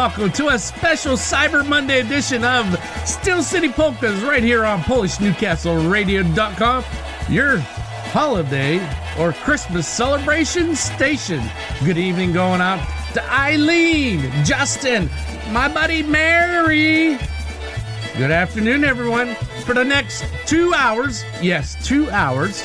welcome to a special Cyber Monday edition of Steel City Polkas right here on PolishNewcastleRadio.com, your holiday or Christmas celebration station. Good evening going out to Eileen, Justin, my buddy Mary. Good afternoon, everyone. For the next two hours, yes, two hours,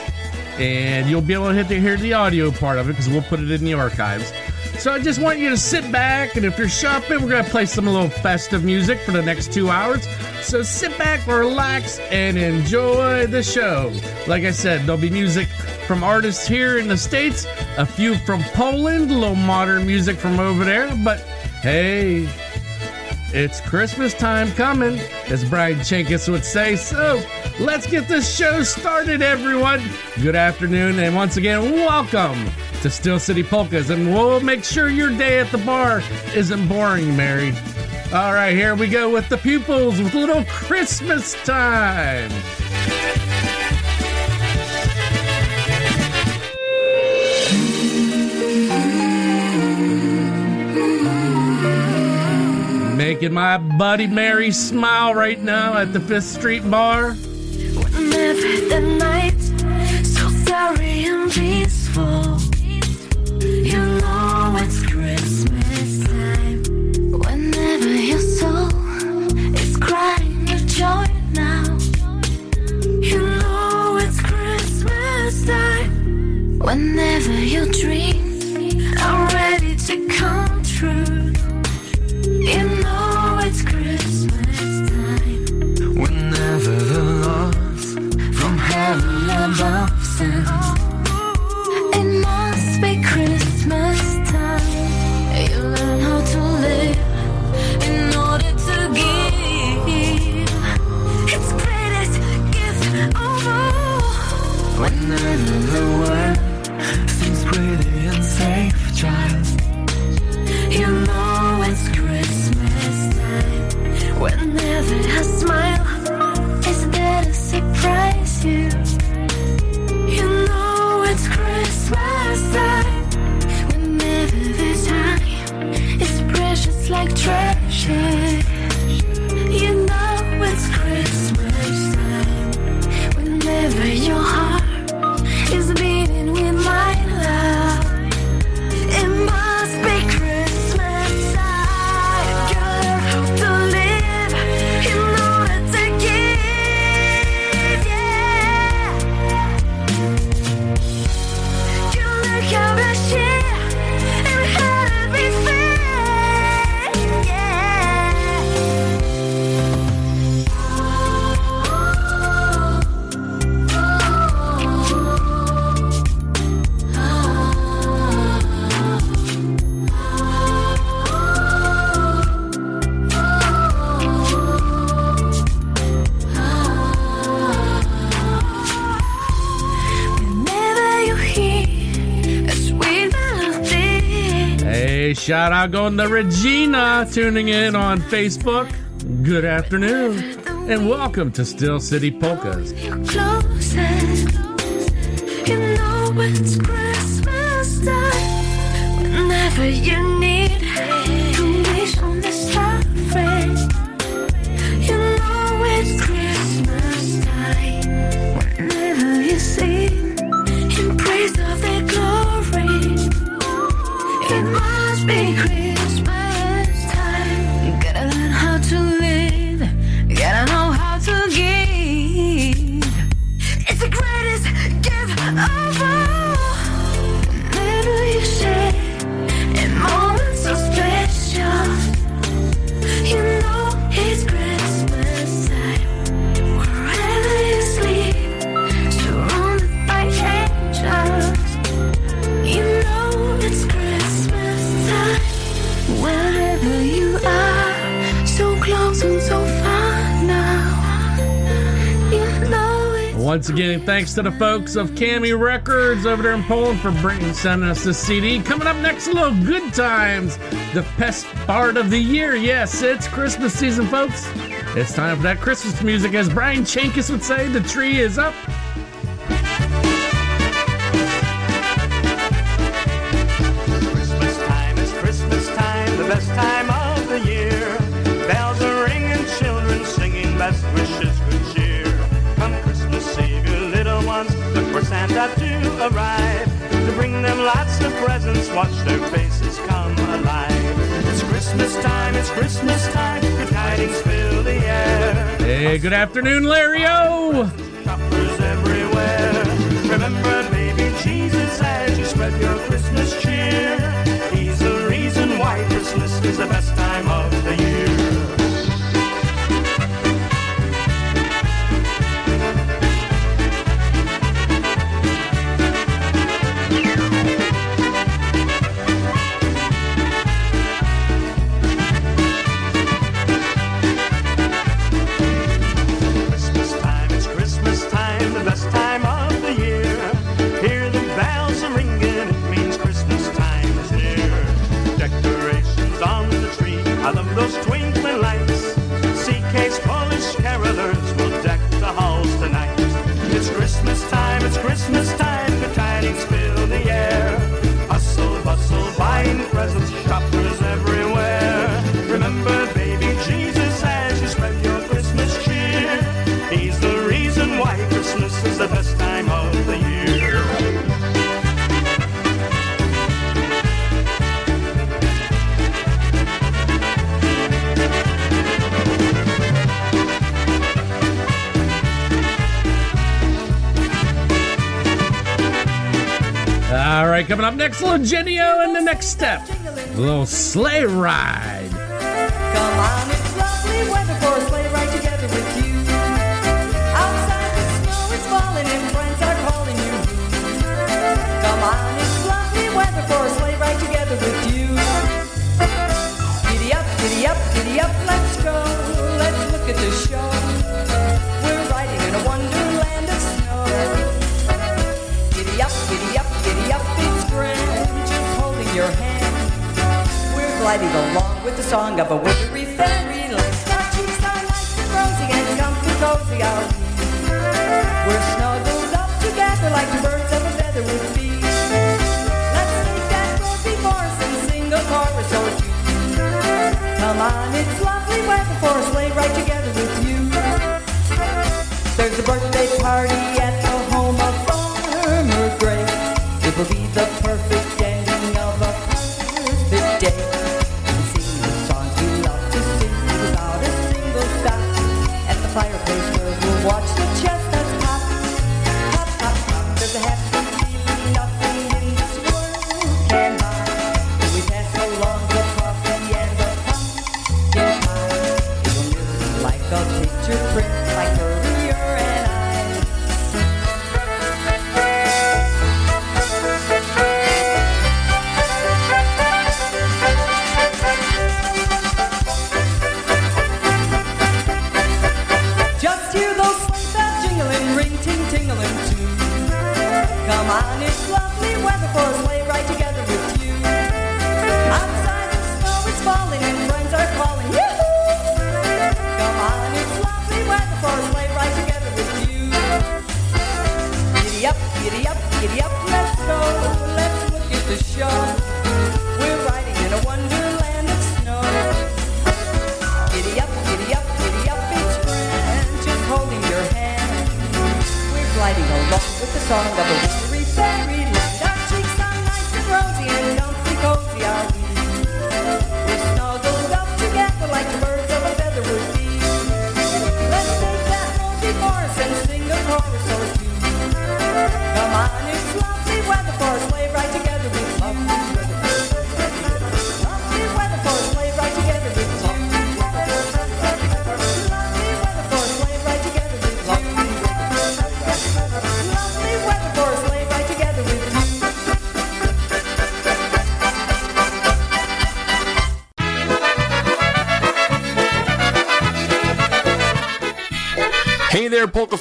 and you'll be able to hit hear the audio part of it because we'll put it in the archives. So I just want you to sit back, and if you're shopping, we're gonna play some little festive music for the next two hours. So sit back, relax, and enjoy the show. Like I said, there'll be music from artists here in the States, a few from Poland, a little modern music from over there, but hey, it's Christmas time coming, as Brian Chankis would say. So let's get this show started, everyone. Good afternoon, and once again, welcome to Steel City Polkas, and we'll make sure your day at the bar isn't boring, Mary. All right, here we go with the pupils with little Christmas time. Making my buddy Mary smile right now at the Fifth Street Bar. The night so starry and peaceful, you know it's Christmas time. Whenever your soul is crying with joy now, you know it's Christmas time. Whenever your dreams are ready to come true, shout out going to Regina tuning in on Facebook. Good afternoon, and welcome to Steel City Polkas. Whenever you need Once again, thanks to the folks of Cami Records over there in Poland for bringing, sending us this CD. Coming up next, a little good times, the best part of the year. Yes, it's Christmas season, folks. It's time for that Christmas music. As Brian Chankis would say, the tree is up watch their faces come alive. It's Christmas time, it's Christmas time, good tidings fill the air. Hey, good afternoon, Larry O! Shoppers everywhere. Remember, baby Jesus, as you spread your Christmas cheer. He's the reason why this list is the best right, coming up next, little Genio and the next step. A little sleigh ride. gliding along with the song of a wintry fairy. Let's our cheeks are and rosy and comfy cozy are We're snuggled up together like two birds of a feather would be. Let's make that rosy chorus and sing a chorus or two. Come on, it's lovely weather for a sleigh ride together with you. There's a birthday party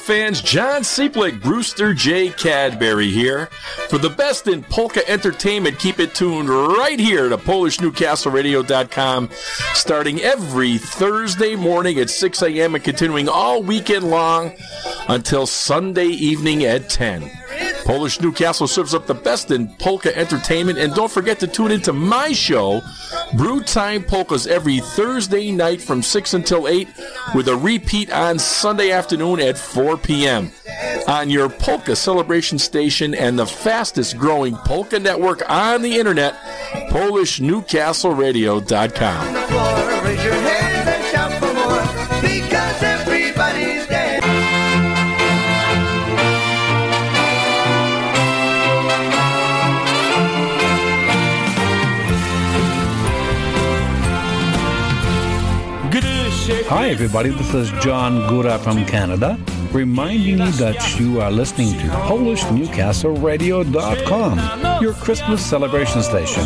fans. John Seeplick, Brewster J. Cadbury here. For the best in polka entertainment, keep it tuned right here to PolishNewcastleRadio.com, starting every Thursday morning at 6 a.m. and continuing all weekend long until Sunday evening at 10. Polish Newcastle serves up the best in polka entertainment, and don't forget to tune into my show, Brew Time Polkas, every Thursday night from 6 until 8, with a repeat on Sunday afternoon at 4 p.m. on your polka celebration station and the fastest growing polka network on the internet, PolishNewcastleRadio.com. Hi, everybody. This is John Gura from Canada, reminding you that you are listening to PolishNewcastleRadio.com, your Christmas celebration station.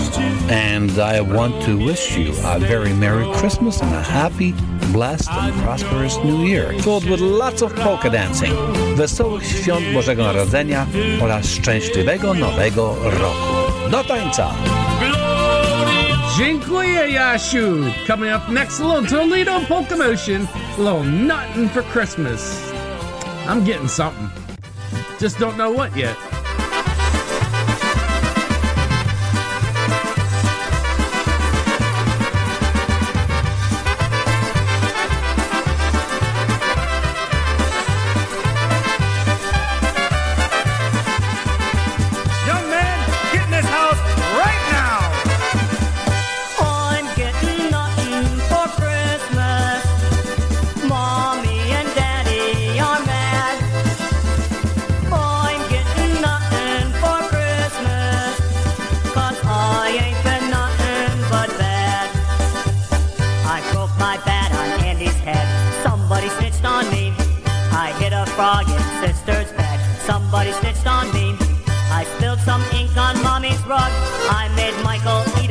And I want to wish you a very Merry Christmas and a happy, blessed, and prosperous New Year, filled with lots of polka dancing, wesołych świąt Bożego Narodzenia oraz szczęśliwego Nowego Roku. Do tańca! Dziękuję, Yashu. Coming up next, a little Toledo polka motion, a little nothing for Christmas. I'm getting something. Just don't know what yet.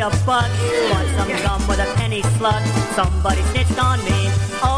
A bug. Want some gum with a penny slug. Somebody snitched on me. Oh,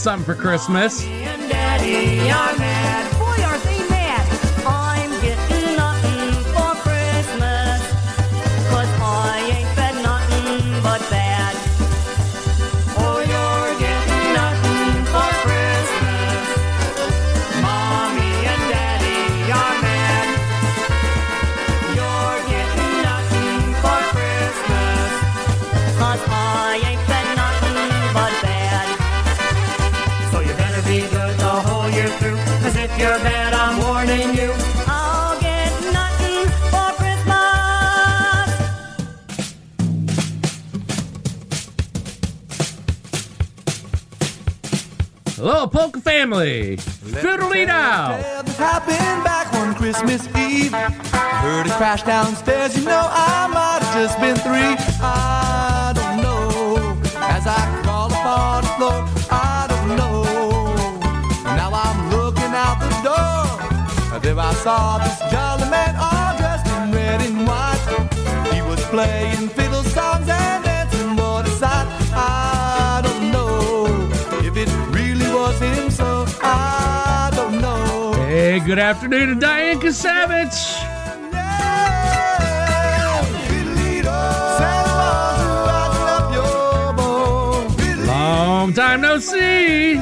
something for Christmas. Family. Fiddly now. Happened back one Christmas Eve. I heard it crash downstairs, you know I might have just been three. I don't know. As I crawl upon the floor, I don't know. Now I'm looking out the door. There I saw this jolly man all dressed in red and white. He was playing fiddle songs and Good afternoon to Diane Kasavich. Long time no see.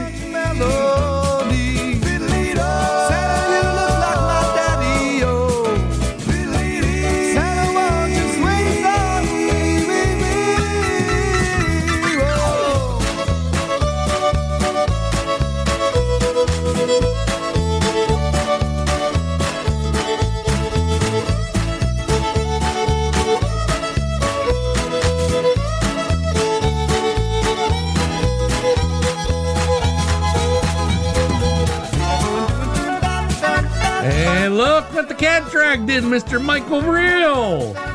Cat track did, Mr. Michael Real.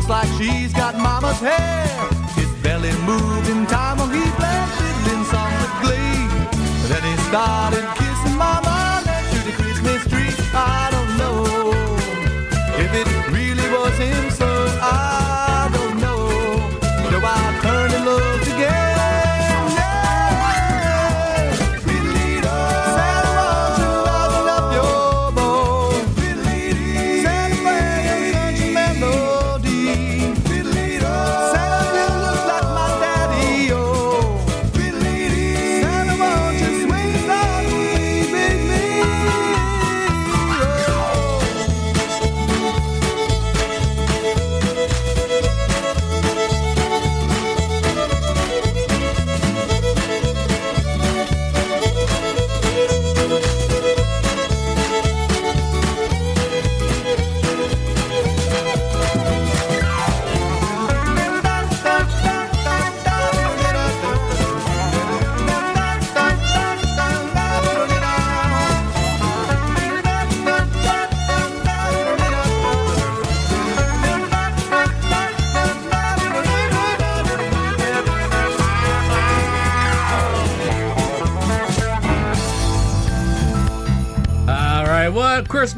Looks like she's got mama's hair. His belly moved in time while he played fiddling song with glee. Then he started kissing mama next to the Christmas tree. I don't know if it really was him, so I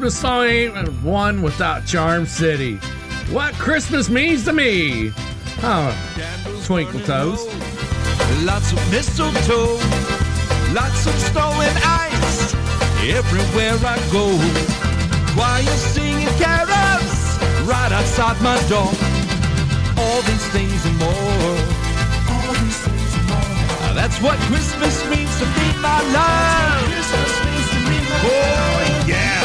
Christmas song ain't one without Charm City? What Christmas means to me? Oh, Twinkle Toes. Lots of mistletoe, lots of snow and ice. Everywhere I go, choir singing carols right outside my door. All these things and more. All these things and more. That's what Christmas means to me, my love. Christmas means to me, my Oh yeah.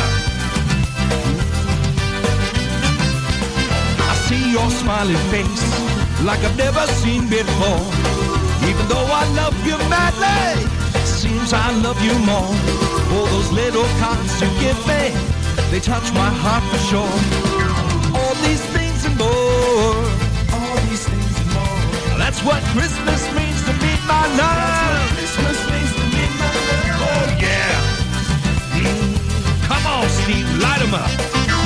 See your smiling face like I've never seen before. Even though I love you madly, seems I love you more. All those little cards you give me, they touch my heart for sure. All these things and more. All these things and more. That's what Christmas means to me, my love. Christmas means to me, my love. Oh yeah. Mm. Come on, Steve, light 'em up.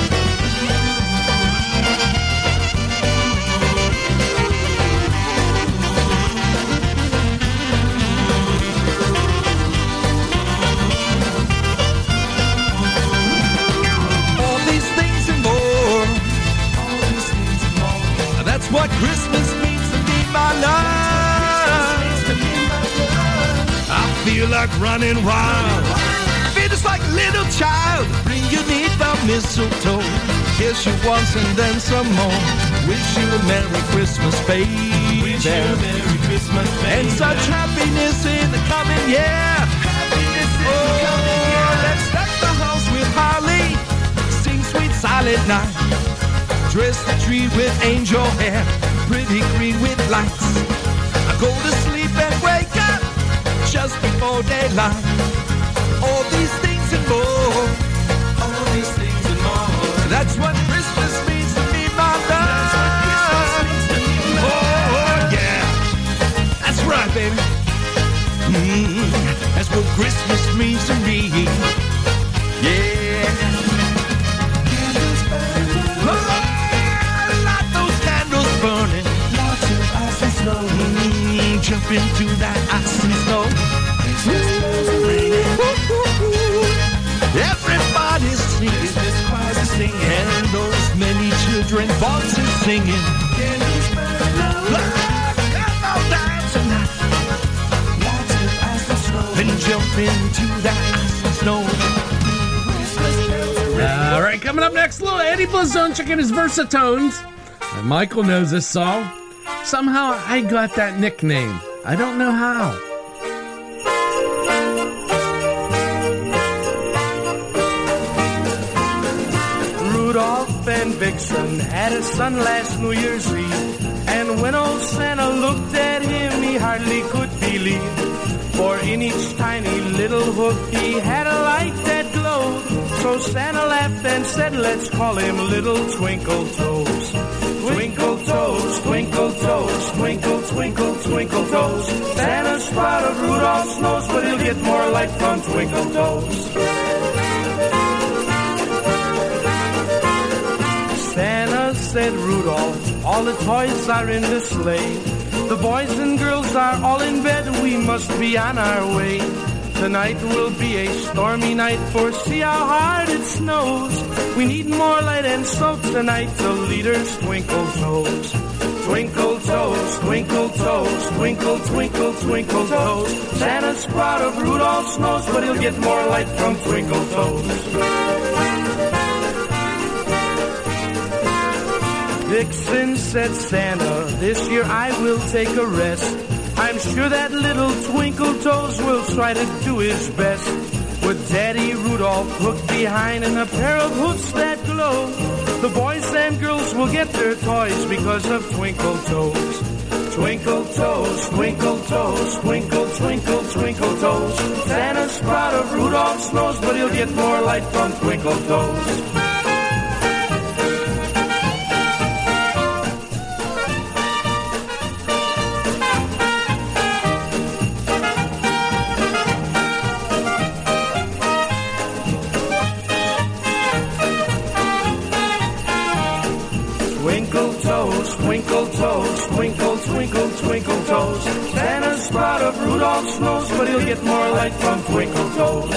What Christmas means to me, my love. I feel like running wild. Feel just like a little child. Bring you neath the mistletoe. Kiss you once and then some more. Wish you a Merry Christmas, baby. Wish you a Merry Christmas, baby. And such happiness in the coming year. Happiness in oh, the coming year. Let's deck the house with holly. Sing sweet silent night. Dress the tree with angel hair, pretty green with lights. I go to sleep and wake up just before daylight. All these things and more. All these things and more. That's what Christmas means to me, my love. That's what Christmas means to me, my love. Oh, yeah. That's right, baby. Mm -hmm. That's what Christmas means to me. Bells are ringing. Everybody's singing. Christmas choirs singing. And those many children voices singing. Come on down tonight. Lots of ice and snow. And jump into that ice and snow. All right, coming up next, little Eddie Blazonczyk and his versatones. And Michael knows this song. Somehow I got that nickname. I don't know how. Rudolph and Vixen had a son last New Year's Eve. And when old Santa looked at him, he hardly could believe. For in each tiny little hoof he had a light that glowed. So Santa laughed and said, let's call him Little Twinkle Toes. Twinkle toes, twinkle toes, twinkle, twinkle, twinkle toes. Santa spotted Rudolph's nose, but he'll get more light from twinkle toes. Santa said, Rudolph, all the toys are in the sleigh. The boys and girls are all in bed, we must be on our way. Tonight will be a stormy night, for see how hard it snows. We need more light and soap tonight to lead us twinkle toes. Twinkle toes, twinkle toes, twinkle, twinkle, twinkle toes. Santa's proud of Rudolph's nose, but he'll get more light from twinkle toes. Vixen said, Santa, this year I will take a rest. I'm sure that little Twinkle Toes will try to do his best. With Daddy Rudolph hooked behind and a pair of hoofs that glow, the boys and girls will get their toys because of Twinkle Toes. Twinkle toes, twinkle toes, twinkle, twinkle, twinkle toes. Santa's proud of Rudolph's nose, but he'll get more light from Twinkle Toes. Light from twinkle toes.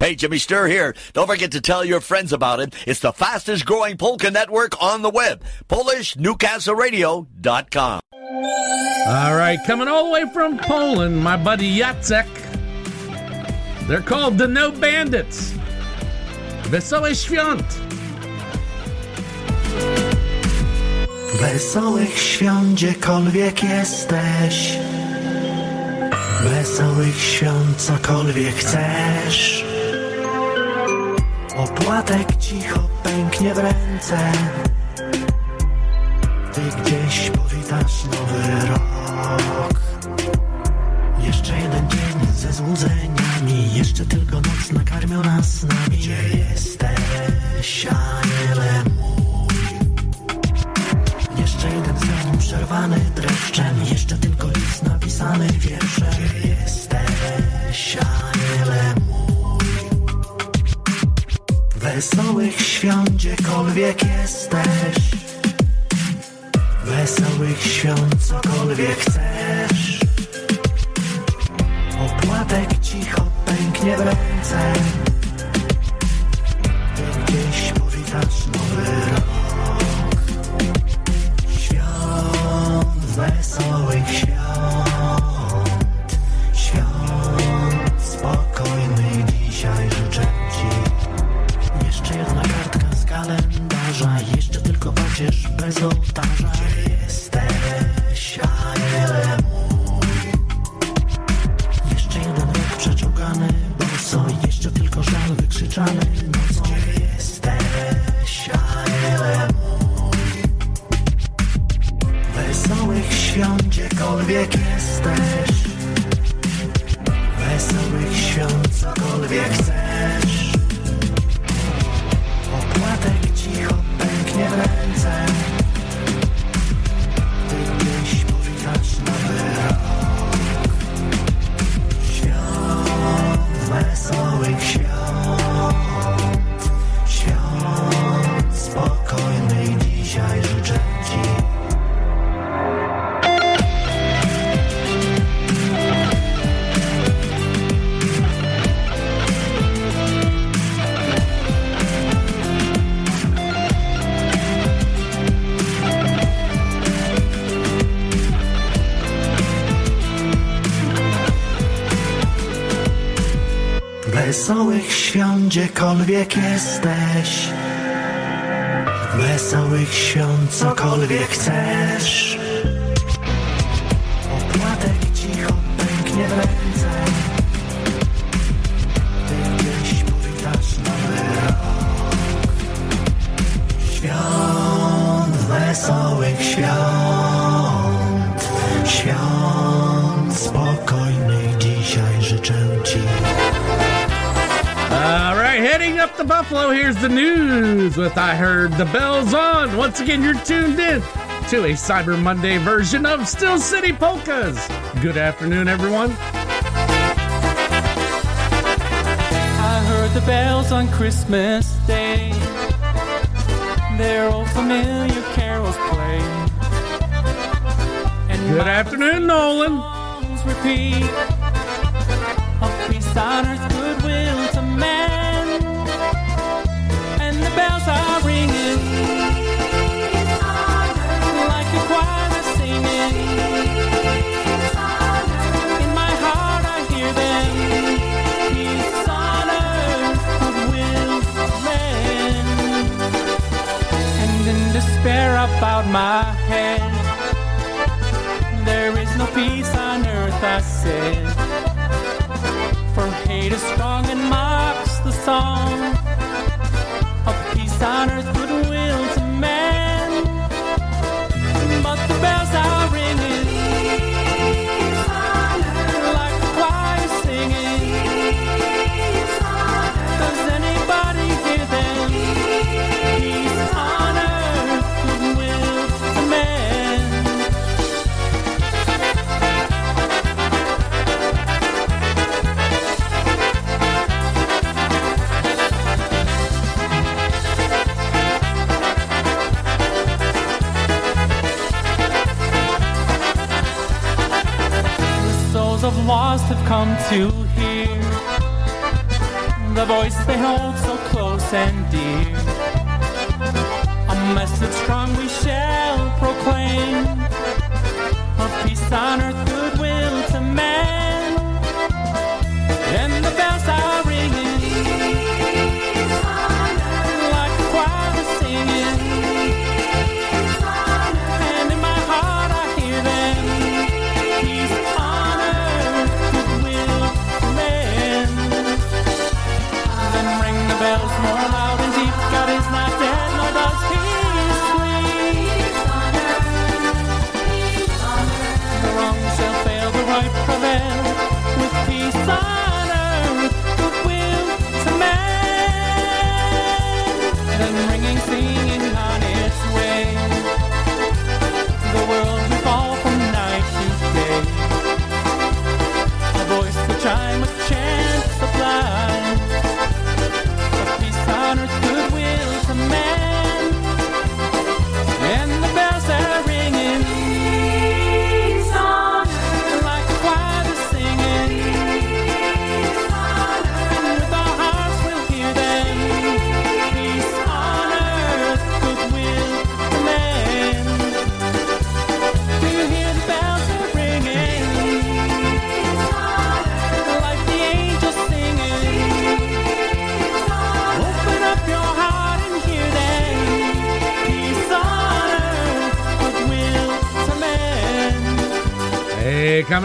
Hey, Jimmy Sturr here. Don't forget to tell your friends about it. It's the fastest growing polka network on the web. PolishNewcastleRadio.com. All right, coming all the way from Poland, my buddy Jacek. They're called the No Bandits. Wesołe świąt. Wesołych świąt, gdziekolwiek jesteś. Wesołych świąt, cokolwiek chcesz. Opłatek cicho pęknie w ręce. Ty gdzieś powitasz nowy rok. Jeszcze jeden dzień ze złudzeniami. Jeszcze tylko noc nakarmiona snami. Gdzie jesteś, aniele mój? Jeszcze jeden sen przerwany dreszczem Jeszcze tylko list napisany wierszem Gdzie jesteś, aniele mój? Wesołych świąt, gdziekolwiek jesteś Wesołych świąt, cokolwiek chcesz Opłatek cicho pęknie w ręce. Gdzieś powitasz nowy rok. Świąt, wesołych świąt. Świąt spokojnych dzisiaj życzę Ci. Jeszcze jedna kartka z kalendarza Jeszcze tylko pacierz bez ołtarza gdziekolwiek jesteś Wesołych świąt, cokolwiek chcesz to Buffalo, here's the news with I Heard the Bells On. Once again, you're tuned in to a Cyber Monday version of Steel City Polkas. Good afternoon, everyone. I heard the bells on Christmas Day. Their old familiar carols play. And Good afternoon, Nolan. repeat of peace on earth, goodwill despair, my head. There is no peace on earth, I said. For hate is strong and mocks the song to hear the voice they hold so close and dear. A message strong we shall proclaim of peace on earth, bells more loud and deep. God is not dead, nor does he sleep. The wrong shall fail, the right prevail. With peace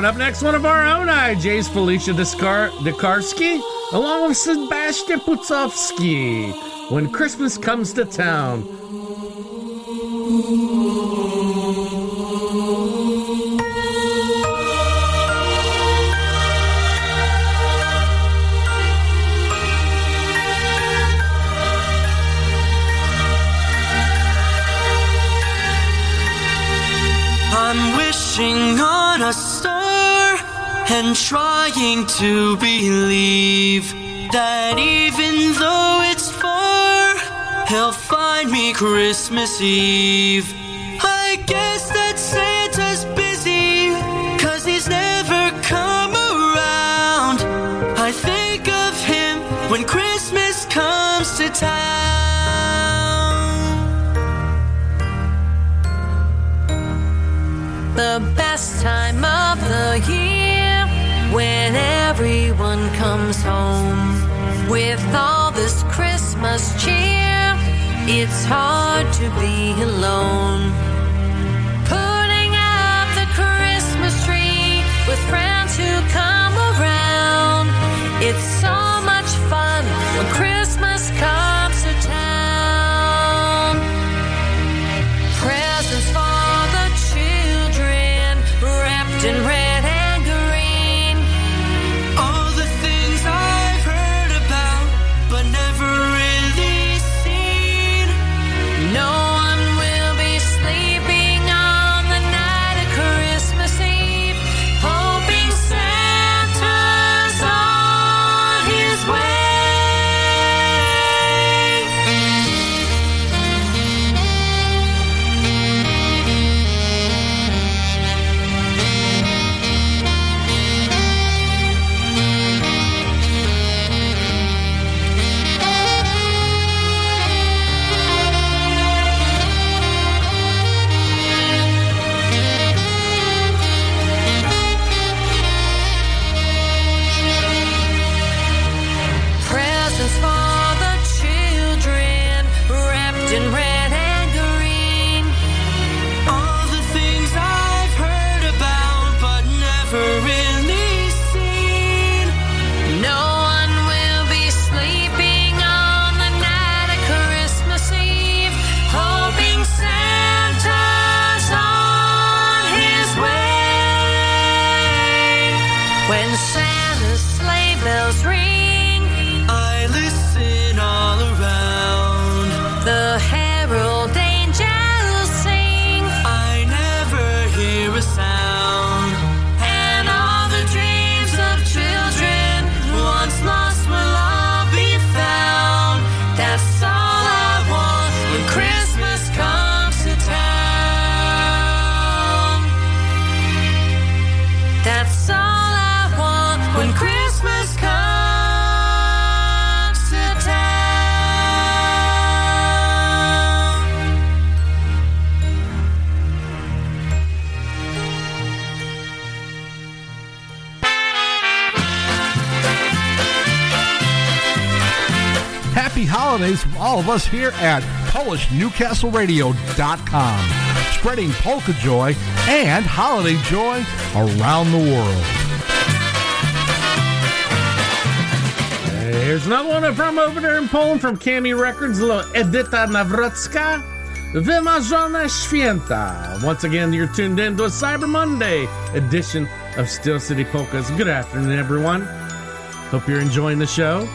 up next, one of our own DJs, Felicia Diskar- along with Sebastian Putsovsky, when Christmas comes to town. Trying to believe that even though it's far, he'll find me Christmas Eve. when everyone comes home with all this Christmas cheer. It's hard to be alone. Putting up the Christmas tree with friends who come around. It's so us here at PolishNewcastleRadio.com, spreading polka joy and holiday joy around the world. Here's another one from over there in Poland from Cami Records, little Edita Nawrocka, Wymarzone Święta. Once again, you're tuned in to a Cyber Monday edition of Steel City Polkas. Good afternoon, everyone. Hope you're enjoying the show.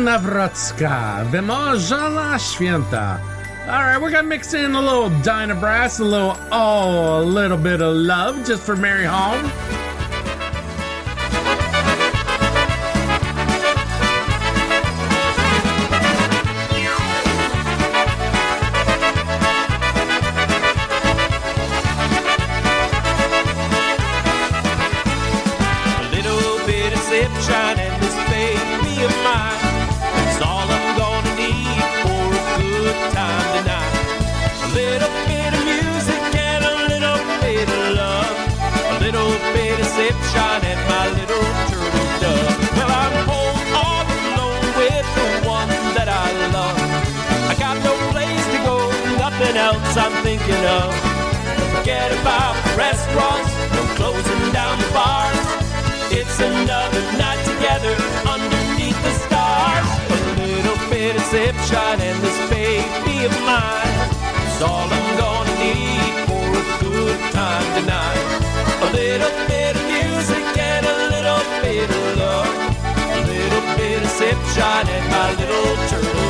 Nawrocka, Wymarzone Święta. Alright, we're gonna mix in a little Dinah Brass, a little, oh, a little bit of love just for Mary Home. sip shine and this baby of mine is all I'm gonna need for a good time tonight. A little bit of music and a little bit of love, a little bit of sip shine and my little turtle.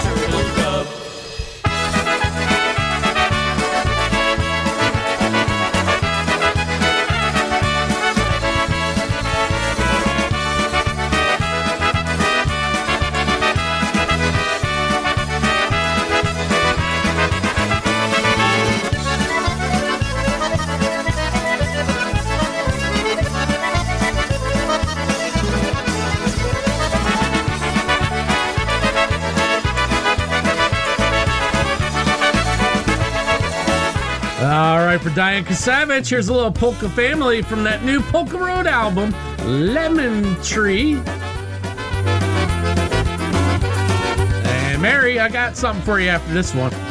Ryan Kasavich. Here's a little Polka Family from that new Polka Road album, Lemon Tree. And Mary, I got something for you after this one.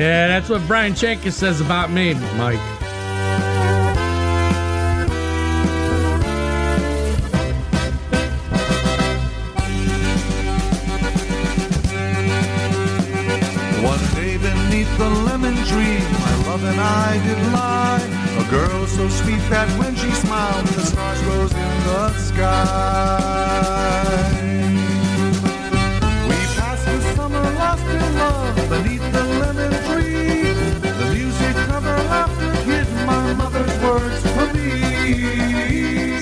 Yeah, that's what Brian Chankis says about me, Mike. One day beneath the lemon tree, my love and I did lie. A girl so sweet that when she smiled, the stars rose in the sky.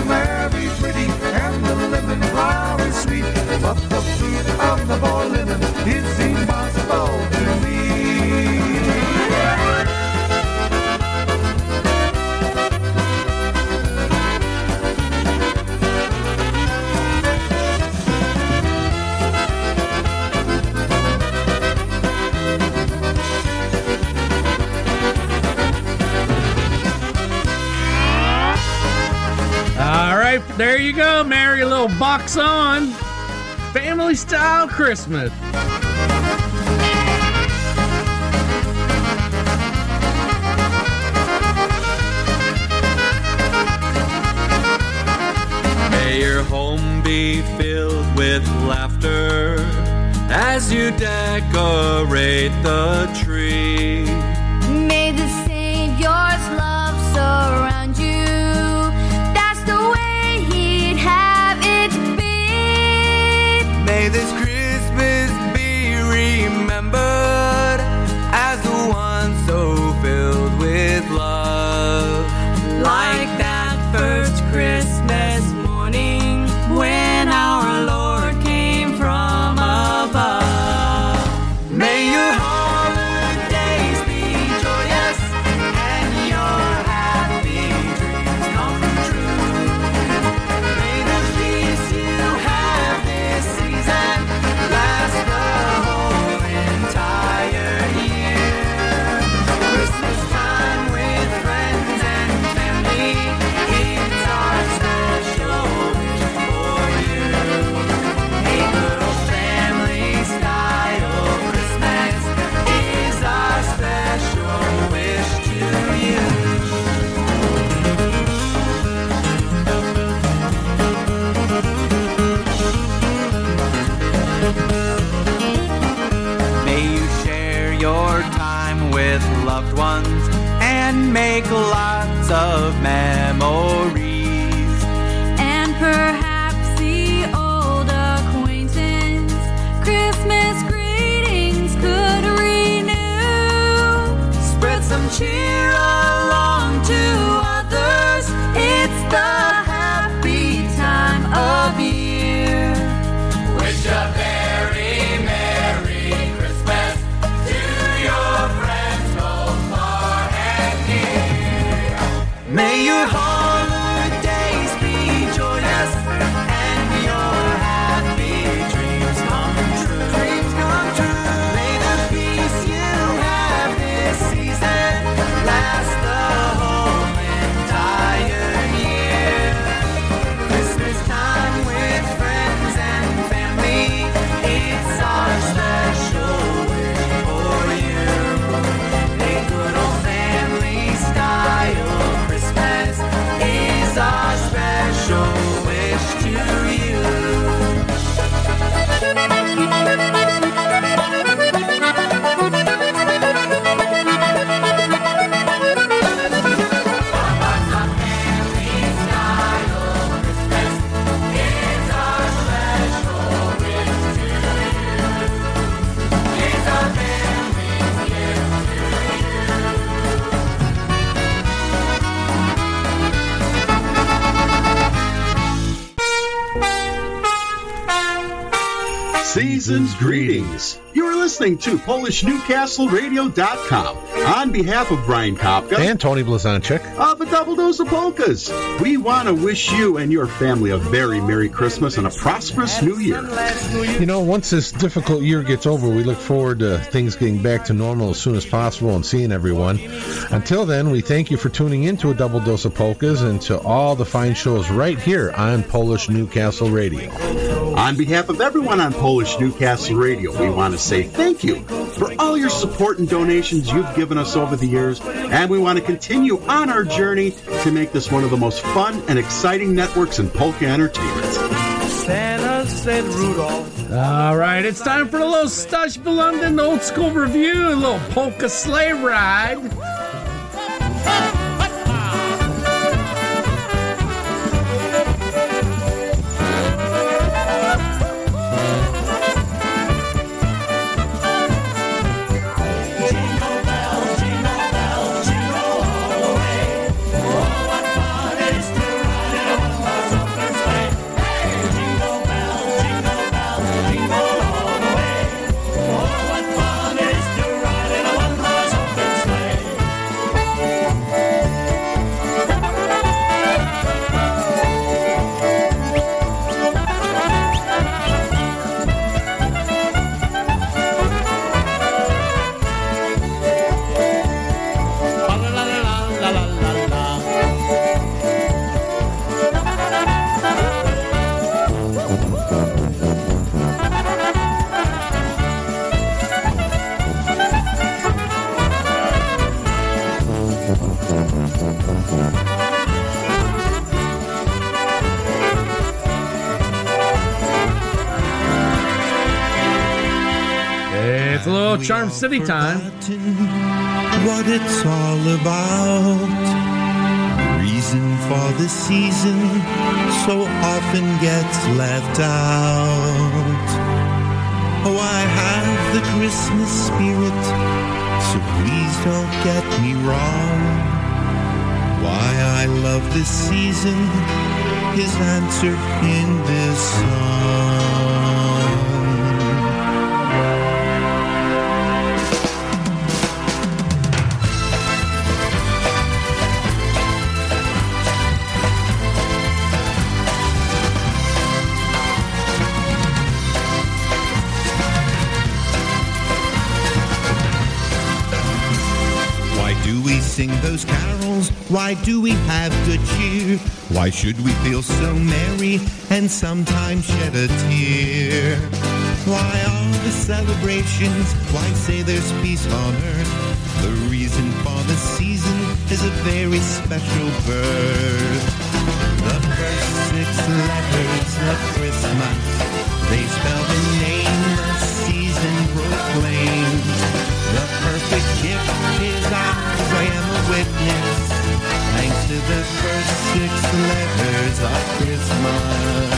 Very pretty, and the living flower is sweet. There you go, Mary. A little box on. Family style Christmas. May your home be filled with laughter as you decorate the tree. Season's greetings. You're listening to PolishNewcastleRadio.com. On behalf of Brian Kopka and Tony Blazonczyk of A Double Dose of Polkas, we want to wish you and your family a very Merry Christmas and a prosperous New Year. You know, once this difficult year gets over, we look forward to things getting back to normal as soon as possible and seeing everyone. Until then, we thank you for tuning in to A Double Dose of Polkas and to all the fine shows right here on Polish Newcastle Radio. On behalf of everyone on Polish Newcastle Radio, we want to say thank you for all your support and donations you've given us over the years, and we want to continue on our journey to make this one of the most fun and exciting networks in polka entertainment. Santa said Rudolph. All right, it's time for a little Stush London old school review, a little polka sleigh ride. Charm City time. what it's all about. The reason for the season so often gets left out. Oh, I have the Christmas spirit, so please don't get me wrong. Why I love this season is answered in this song. Why do we have good cheer? Why should we feel so merry and sometimes shed a tear? Why all the celebrations? Why say there's peace on earth? The reason for the season is a very special birth. The first six letters of Christmas, they spell the name the season proclaims. The perfect gift is ours, I am a witness. To the first six letters of Christmas.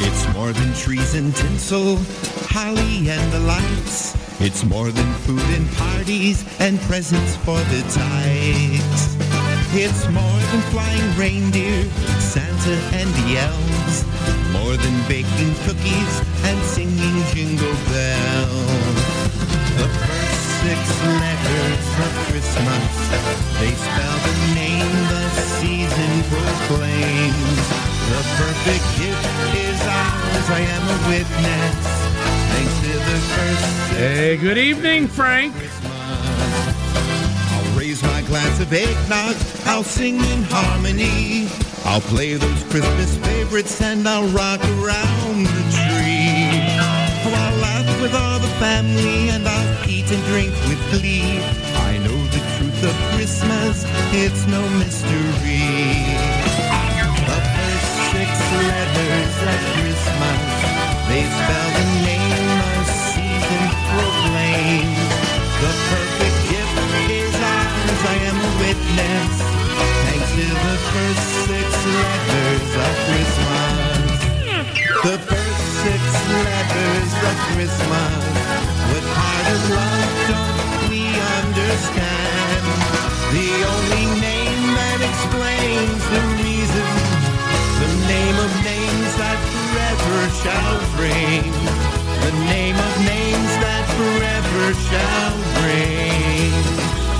It's more than trees and tinsel, holly and the lights. It's more than food and parties and presents for the tykes. It's more than flying reindeer, Santa and the elves. More than baking cookies and singing jingle bells. The first six letters of Christmas, they spell the name the season proclaims. The perfect gift is ours, I am a witness. Thanks to the first Hey, good evening, Frank. I'll my glass of eggnog, I'll sing in harmony. I'll play those Christmas favorites and I'll rock around the tree. Oh, I'll laugh with all the family and I'll eat and drink with glee. I know the truth of Christmas, it's no mystery. The first six letters of Christmas, they spell the name witness. Thanks to the first six letters of Christmas. The first six letters of Christmas. What part of love don't we understand? The only name that explains the reason, the name of names that forever shall reign. The name of names that forever shall reign.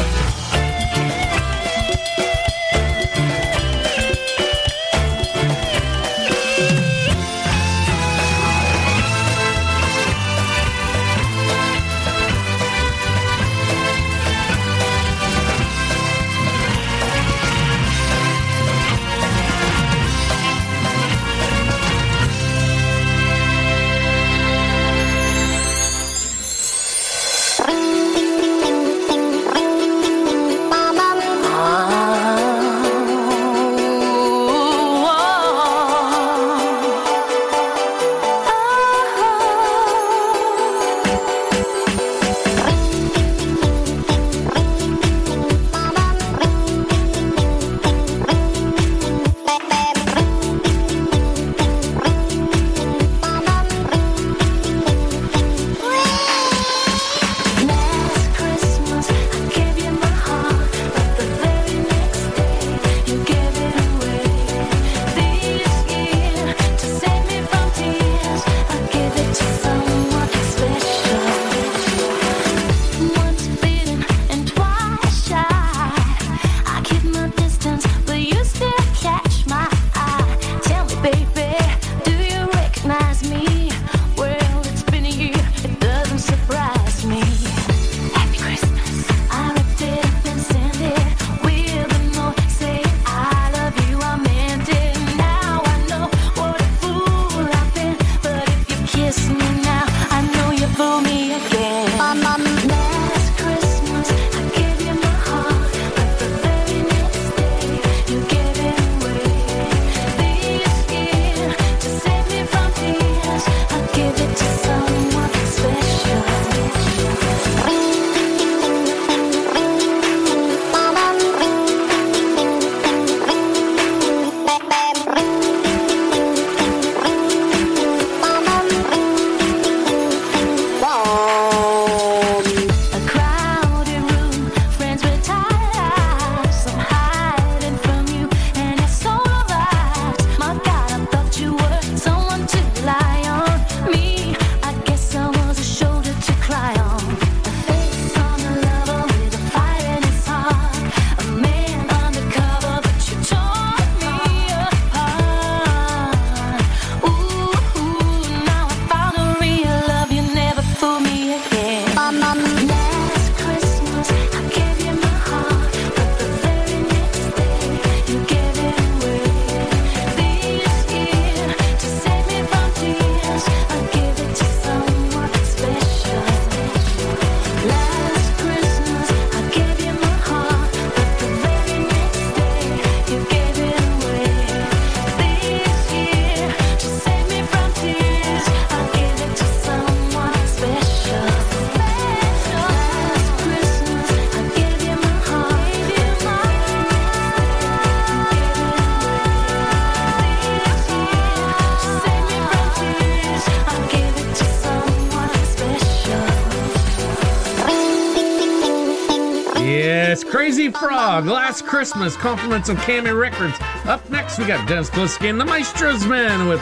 Last Christmas, compliments of Cammy Records. Up next, we got Dennis Polisky and the Maestro's Men with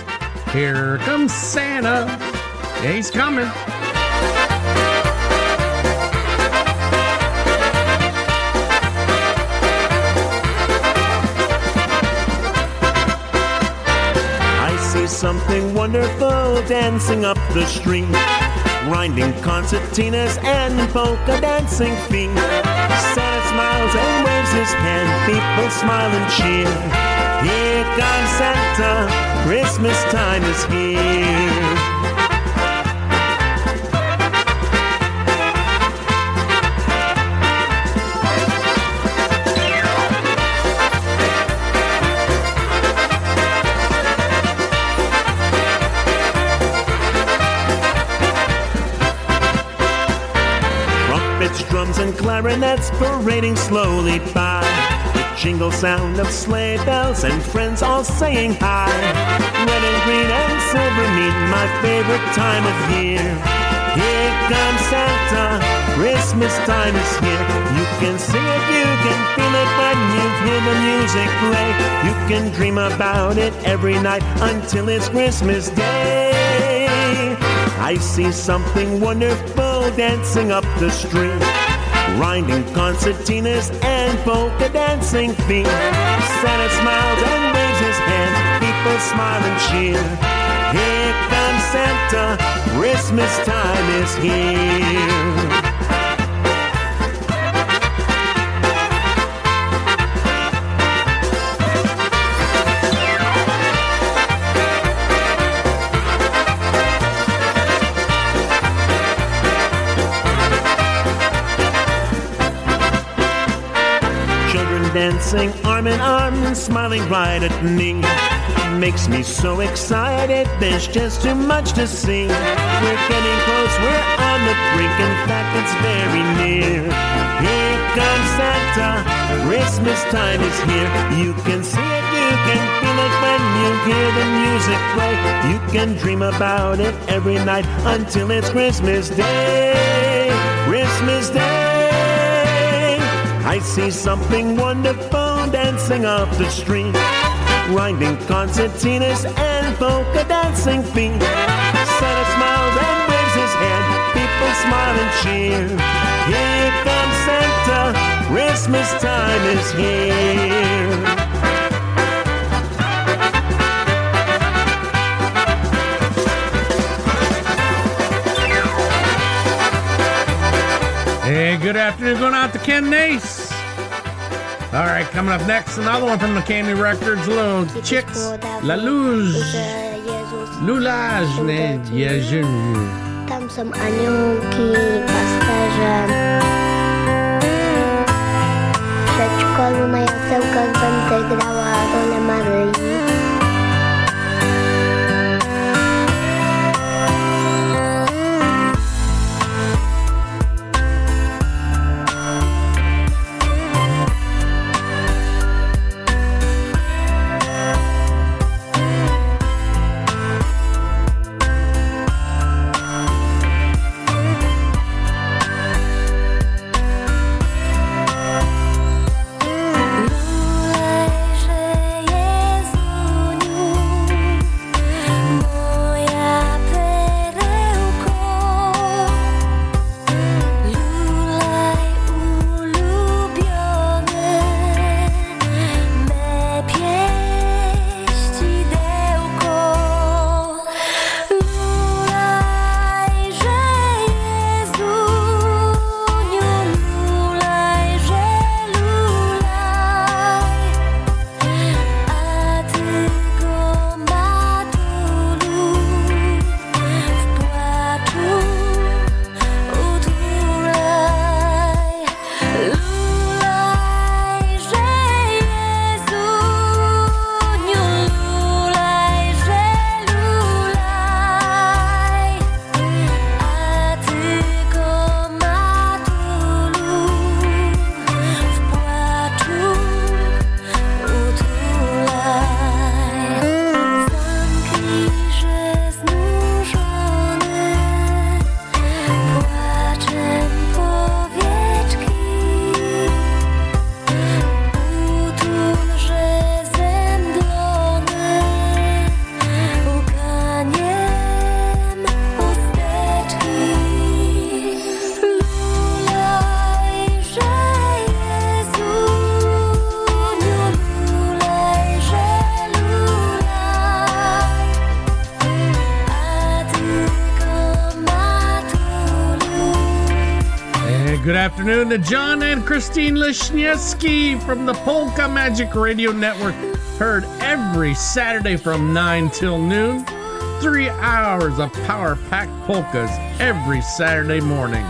Here Comes Santa. Yeah, he's coming. I see something wonderful dancing up the street. Grinding concertinas and polka dancing feet. Smiles and waves his hand, people smile and cheer. Here comes Santa, Christmas time is here. And clarinets parading slowly by. The jingle sound of sleigh bells and friends all saying hi. Red and green and silver mean my favorite time of year. Here comes Santa, Christmas time is here. You can see it, you can feel it when you hear the music play. You can dream about it every night until it's Christmas Day. I see something wonderful dancing up the street. Grinding concertinas and polka dancing feet. Santa smiles and waves his hand. People smile and cheer. Here comes Santa. Christmas time is here. Dancing arm in arm, smiling right at me. Makes me so excited, there's just too much to see. We're getting close, we're on the brink, in fact, it's very near. Here comes Santa, Christmas time is here. You can see it, you can feel it when you hear the music play. You can dream about it every night until it's Christmas Day. Christmas Day. I see something wonderful dancing up the street. Grinding concertinas and polka dancing feet. Santa smiles and waves his hand. People smile and cheer. Here comes Santa. Christmas time is here. Good afternoon. Going out to Ken Nace. All right, coming up next, another one from McCamey Records, little Chicks, La Luz, Lulage, Jerzy. Tam są aniołki, pasterze. W przedszkolu na jasełkach będę grała rolę Maryi. John and Christine Lishnieski from the Polka Magic Radio Network. Heard every Saturday from 9 till noon. Three hours of power packed polkas every Saturday morning.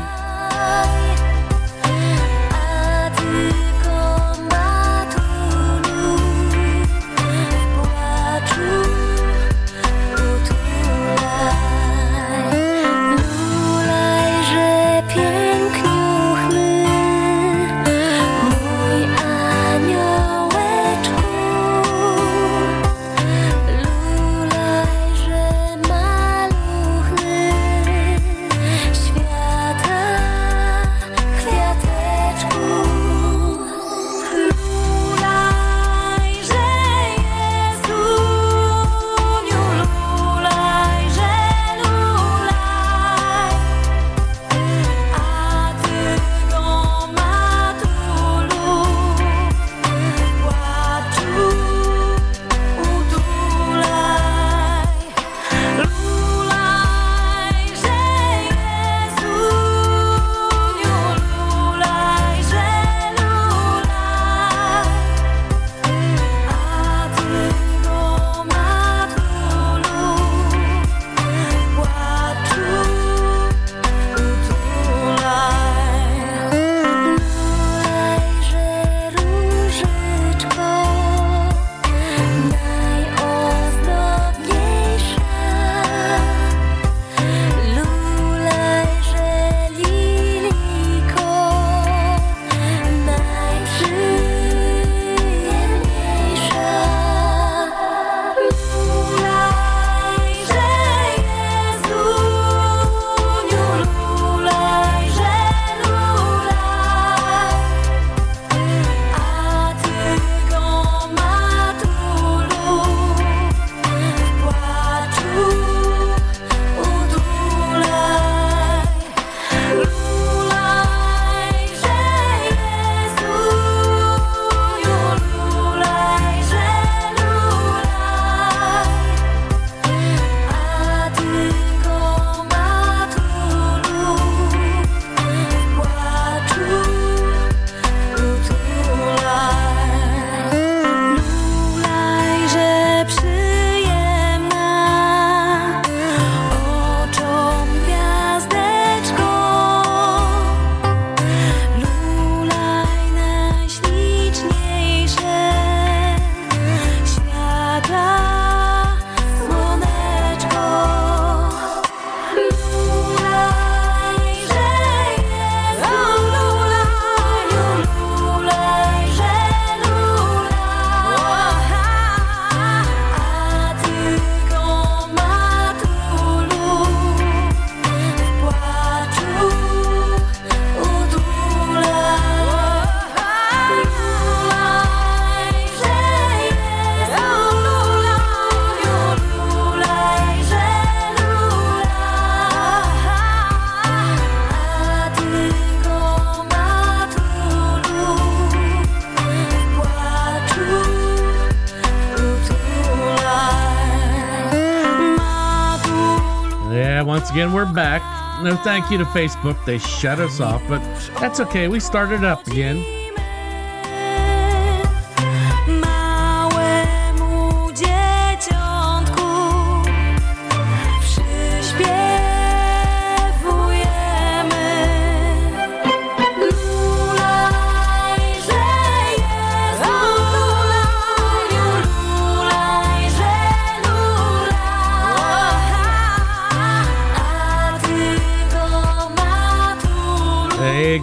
No thank you to Facebook. They shut us off, but that's okay. We started up again.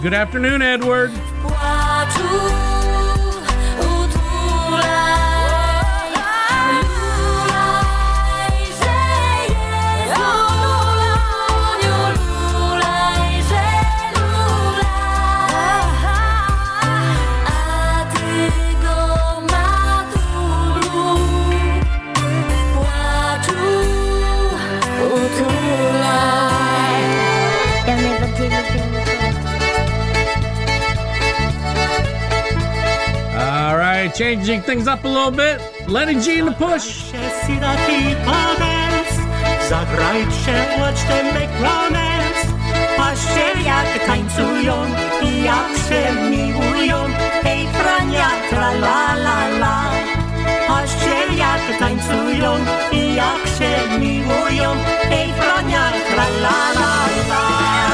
Good afternoon, Edward. Changing things up a little bit. Letty G in the push. Jak się miłują. Hej, frania, tra la la la. Patrzcie jak tańcują i jak się miłują. Hej, frania, tra la la la.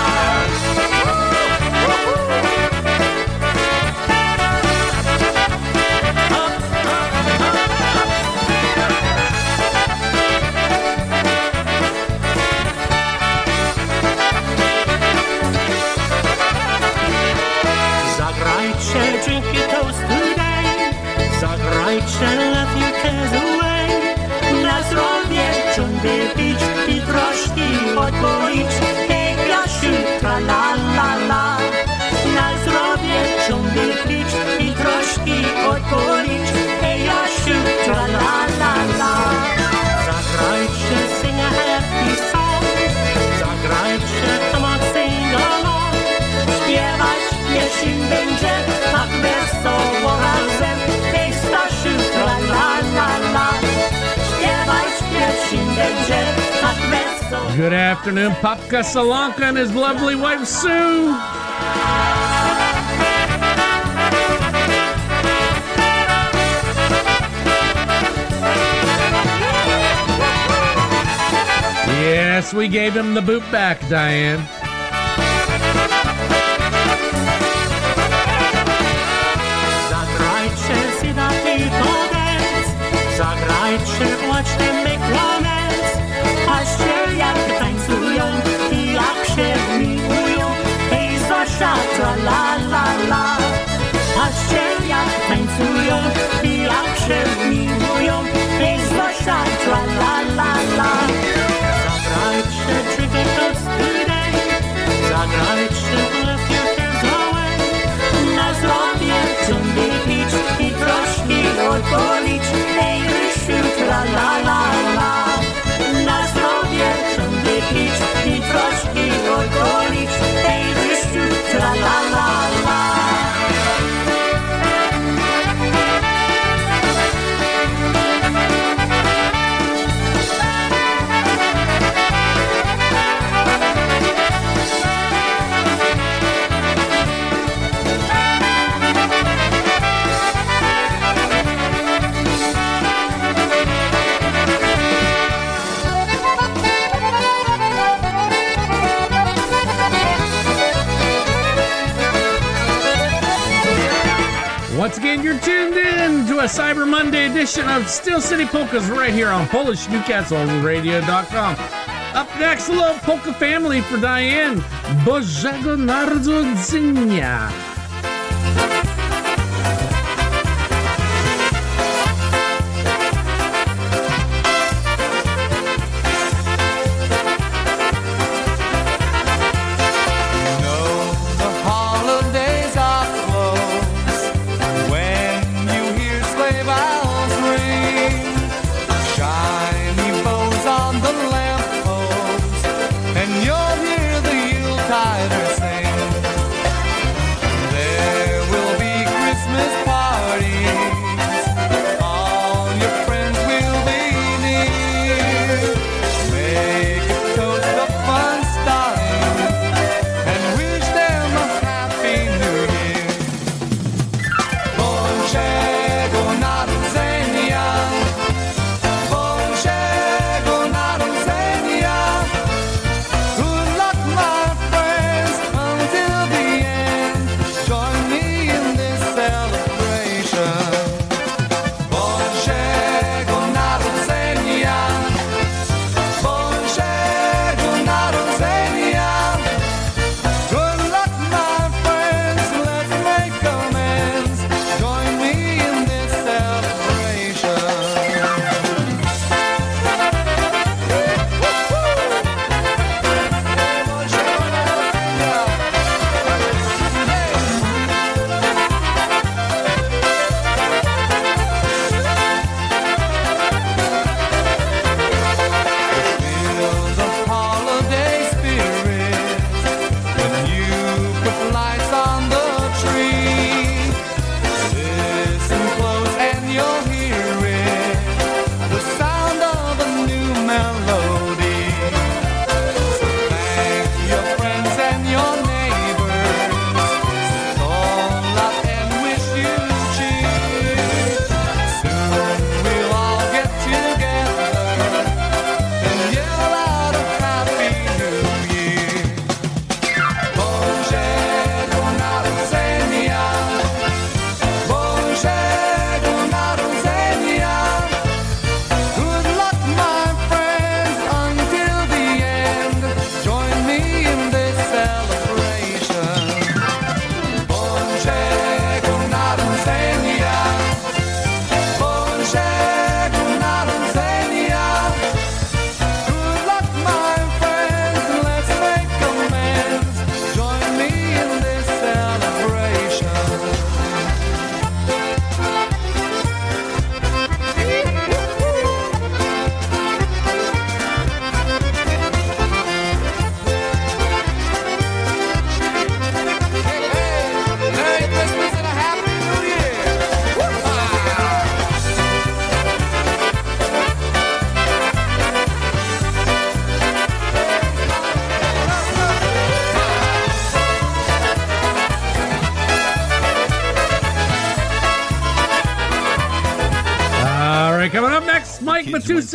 Drink your toast today. Zagrajcie, cares away. Na zdrowie ciągle pić i troszki odpolić. Hej, Jasiu, tra la la la. Good afternoon, Popka Salanka and his lovely wife Sue. Yes, we gave him the boot back, Diane. Zagrajcie, la la la. Patrzcie, jak tańcują i jak się miłują. Hej, Zosia, tra la la la. Zagrajcie, drink a toast today. Zagrajcie, your cares away. Na zdrowie ciągle pić i troszki odpolić. Hej, Rysiu, tra la la la. Once again, you're tuned in to a Cyber Monday edition of Steel City Polkas right here on PolishNewcastleRadio.com. Up next, a little polka family for Diane. Bożego Narodzenia.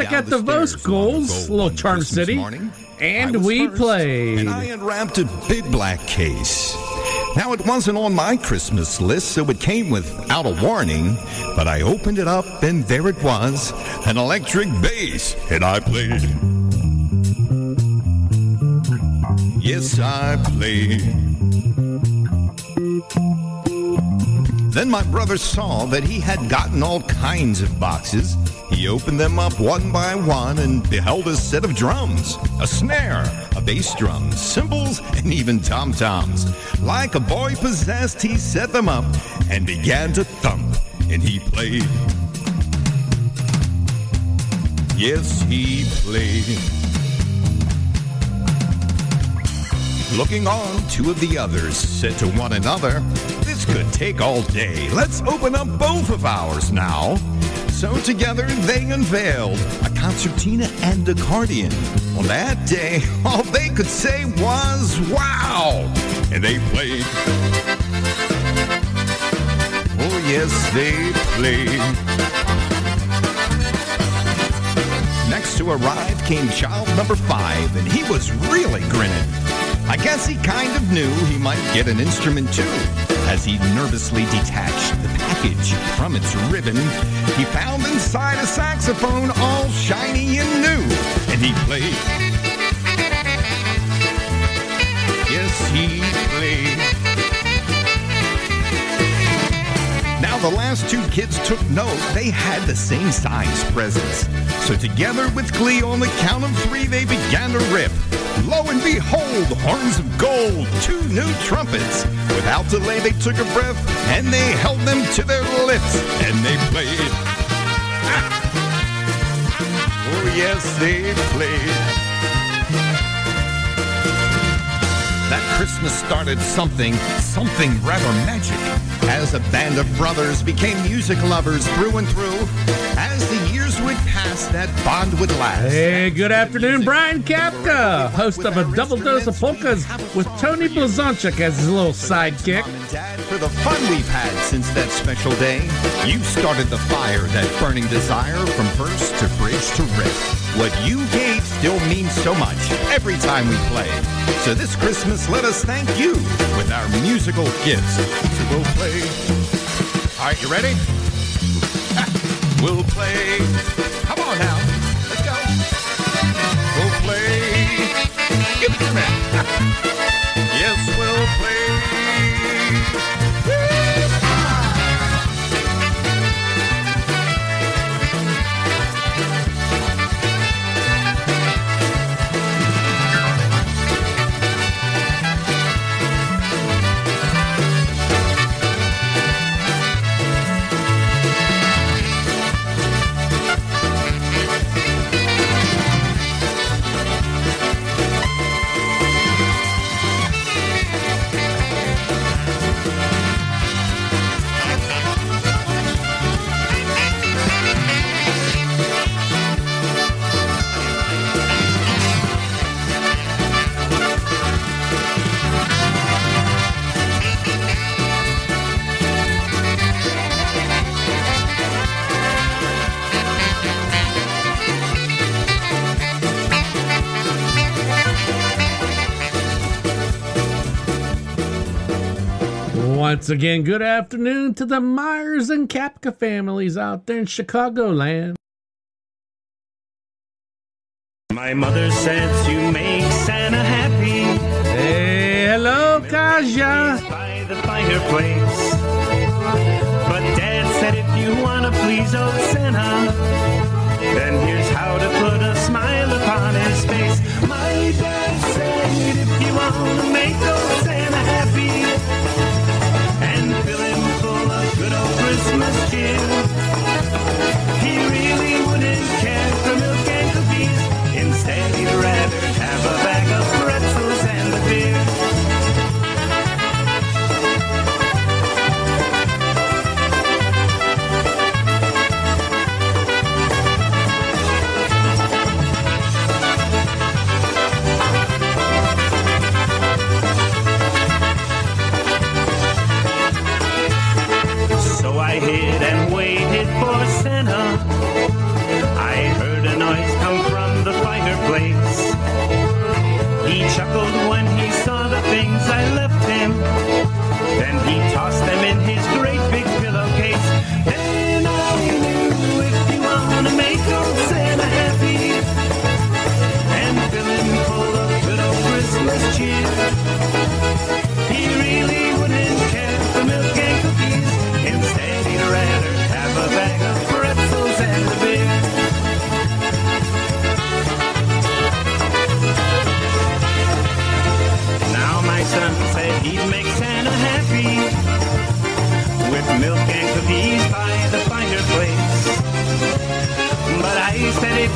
Matusik at the Voskuls, little Charm City. And we played. And I unwrapped a big black case. Now, it wasn't on my Christmas list, so it came without a warning. But I opened it up, and there it was an electric bass. And I played. Yes, I played. Then my brother saw that he had gotten all kinds of boxes. He opened them up one by one and beheld a set of drums, a snare, a bass drum, cymbals, and even tom toms. Like a boy possessed, he set them up and began to thump, and he played. Yes, he played. Looking on, two of the others said to one another, This could take all day. Let's open up both of ours now. So together they unveiled a concertina and accordion. On that day, all they could say was, Wow! And they played. Oh, yes, they played. Next to arrive came child number five, and he was really grinning. I guess he kind of knew he might get an instrument too. As he nervously detached package from its ribbon, he found inside a saxophone all shiny and new, and he played. Yes, he played. Now, the last two kids took note they had the same size presents. So, together with glee, on the count of three, they began to rip. Lo and behold, horns of gold, two new trumpets. Without delay, they took a breath and they held them to their lips and they played. Oh, yes, they played. That Christmas started something, something rather magic. As a band of brothers became music lovers through and through. As the years would pass, that bond would last. Hey, good afternoon, Brian Kapka, host of a double dose of polkas with Tony Blazonczyk as his little sidekick. For the fun we've had since that special day, you started the fire, that burning desire from verse to bridge to riff. What you gave still means so much every time we play. So this Christmas, let us thank you with our musical gifts. So we'll play. All right, you ready? We'll play. Come on now. Let's go. We'll play. Give it to me. yes, we'll Once again, good afternoon to the Myers and Kapka families out there in Chicagoland. My mother says you make Santa happy. Hey, hello, Kaja. By the fireplace. But Dad said if you wanna please old Santa, then here's how to put a smile upon his face. My dad said if you wanna make old Santa rather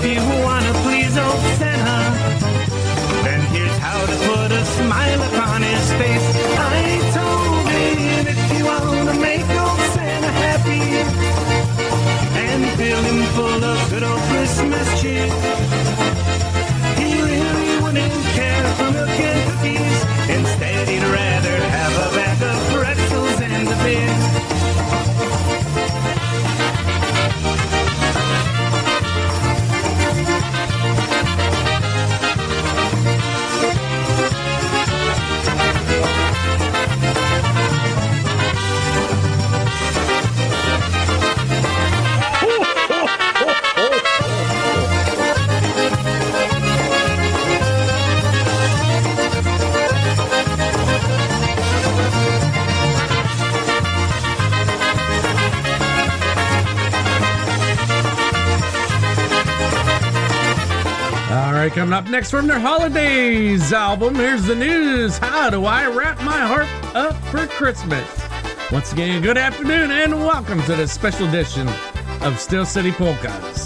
if you wanna please, oh Coming up next from their Holidays album, here's the news How do I wrap my heart up for Christmas? Once again, good afternoon and welcome to this special edition of Steel City Polkas.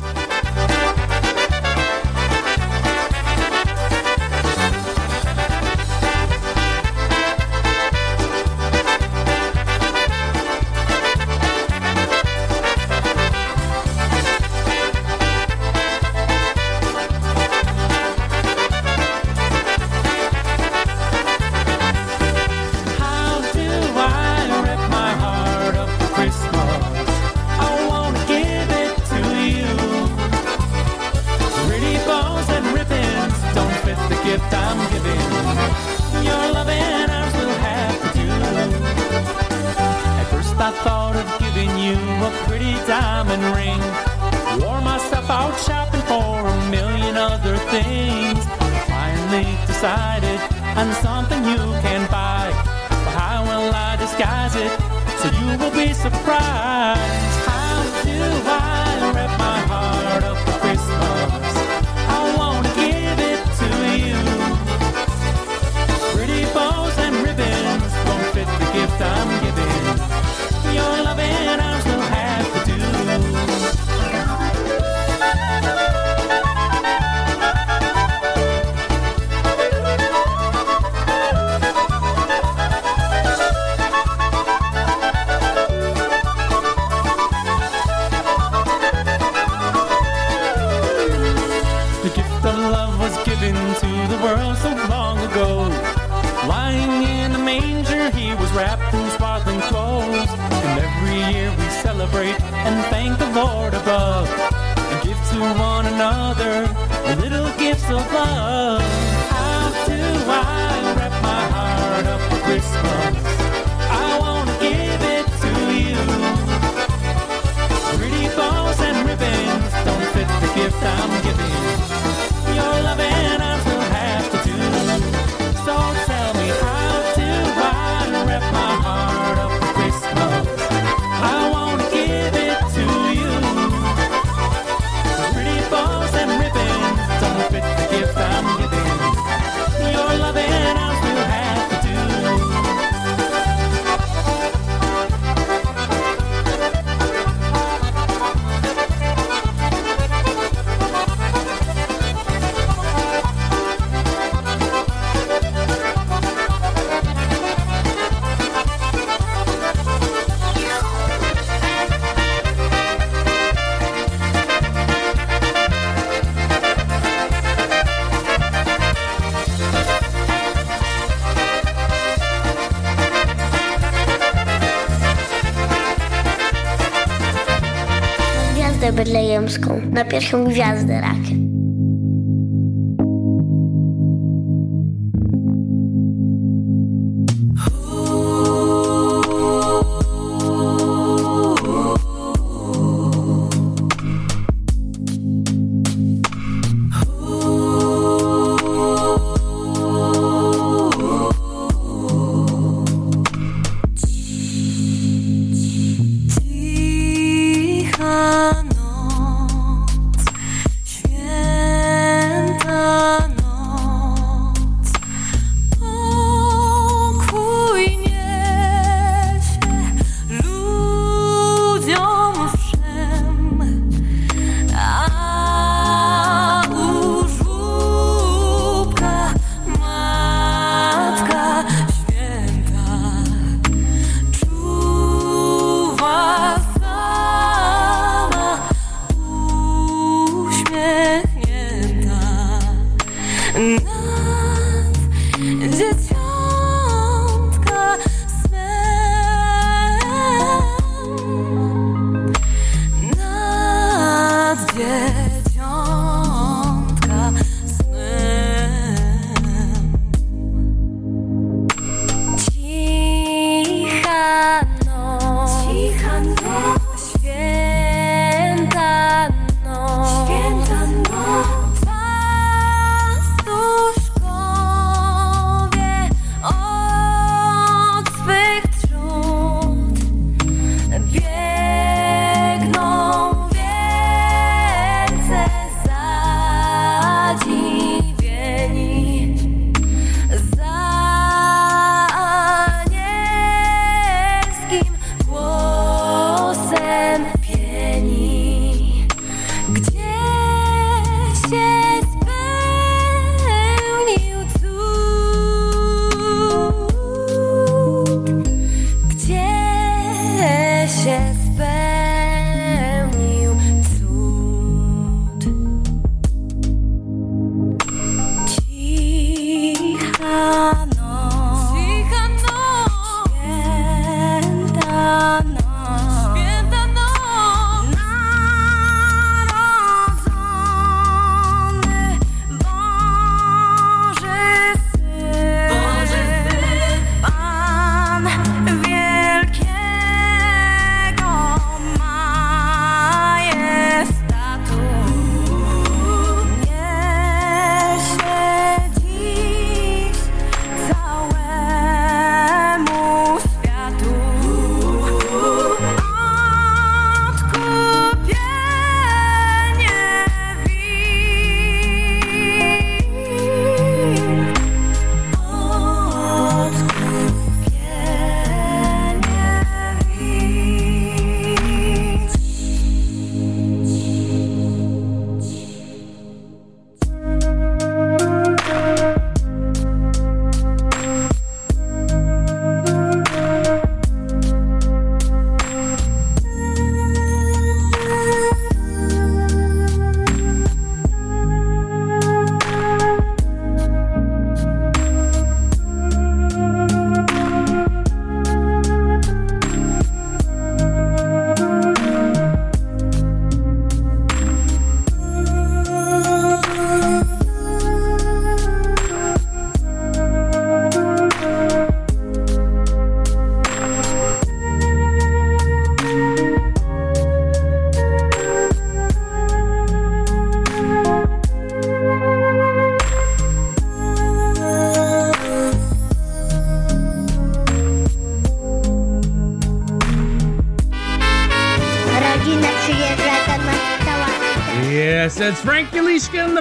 na pierwszą gwiazdę rakiem.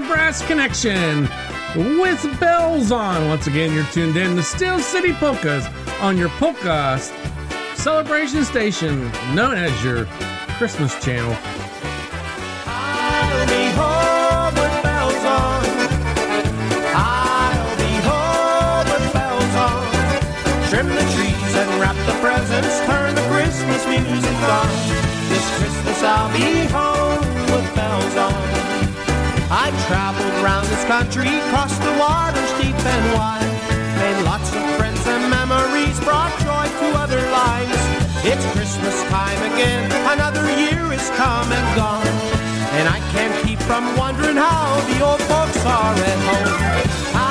The Brass Connection with bells on. Once again, you're tuned in to Steel City Polkas on your polka celebration station known as your Christmas channel. I'll be home with bells on. I'll be home with bells on. Trim the trees and wrap the presents. Turn the Christmas music on. This Christmas I'll be home with bells on. I traveled round this country, crossed the waters deep and wide. Made lots of friends and memories, brought joy to other lives. It's Christmas time again, another year is come and gone. And I can't keep from wondering how the old folks are at home. I'll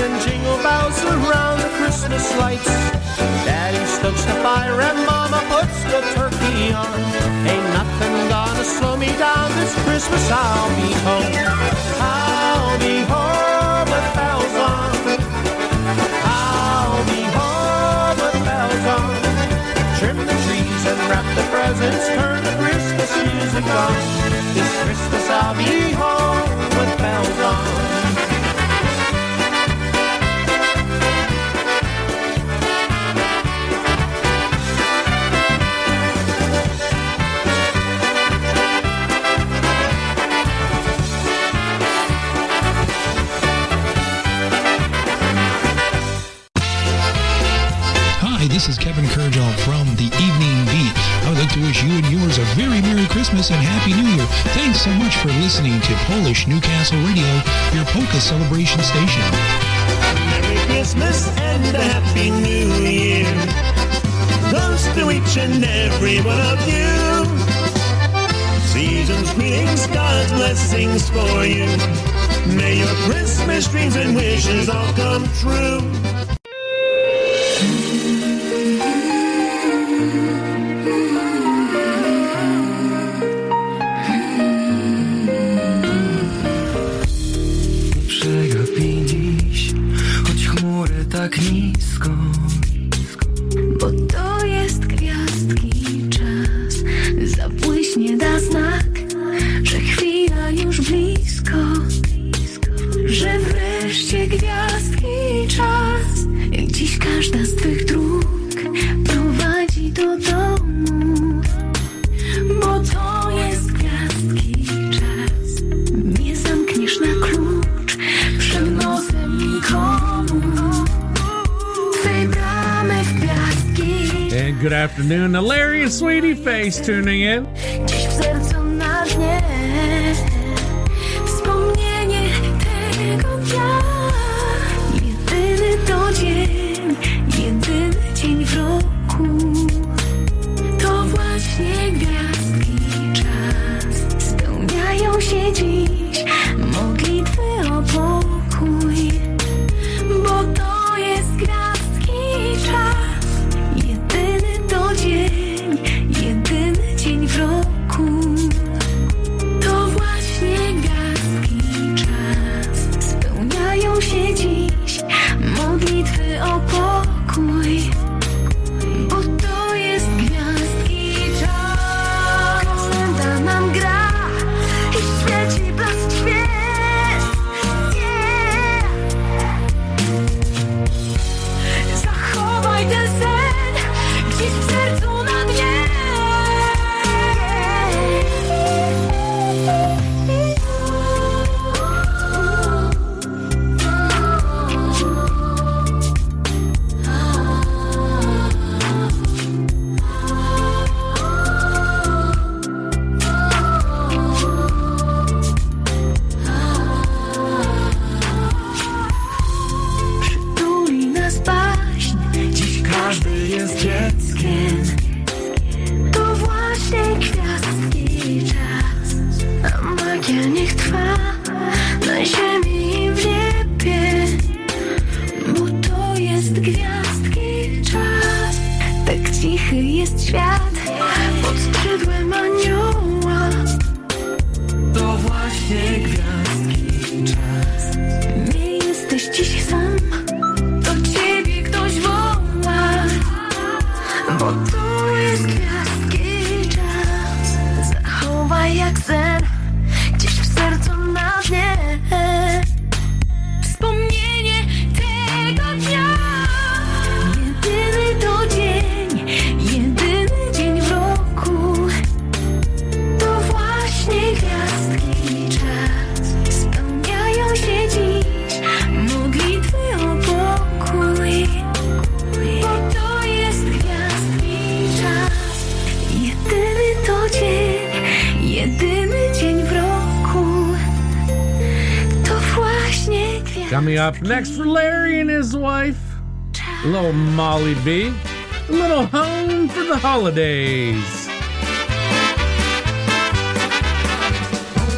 singing jingle bells around the Christmas lights. Daddy stokes the fire and Mama puts the turkey on. Ain't nothing gonna slow me down this Christmas. I'll be home. I'll be home with bells on. I'll be home with bells on. Trim the trees and wrap the presents. Turn the Christmas music on. This Christmas I'll be home with bells on. You and yours a very Merry Christmas and Happy New Year. Thanks so much for listening to Polish Newcastle Radio, your polka celebration station. Merry Christmas and a Happy New Year goes to each and every one of you. Season's greetings, God's blessings for you. May your Christmas dreams and wishes all come true. Face tuning in. Coming up next for Larry and his wife, little Molly B. A little home for the holidays.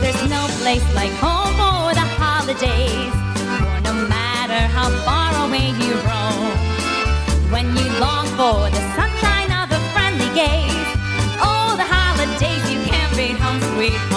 There's no place like home for the holidays. For no matter how far away you roam, when you long for the sunshine of a friendly gaze, oh, the holidays you can't beat home, sweet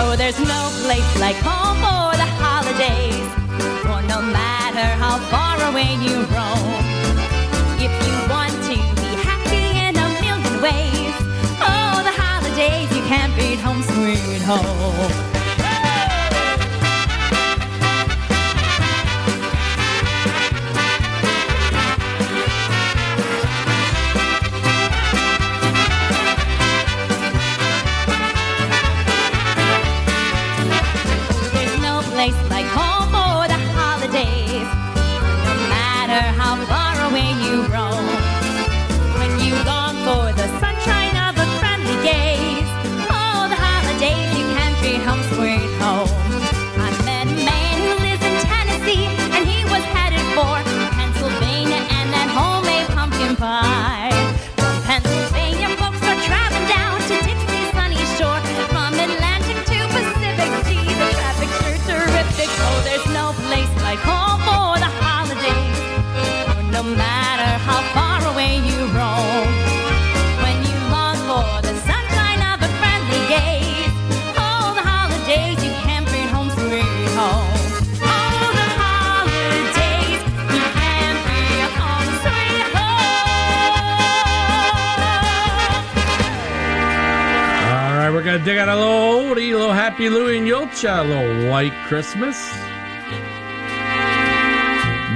Oh, there's no place like home for the holidays. For no matter how far away you roam, if you want to be happy in a million ways, oh, the holidays you can't beat home, sweet home. Out a little oldie, a little Happy Louie and Julcia, a little White Christmas.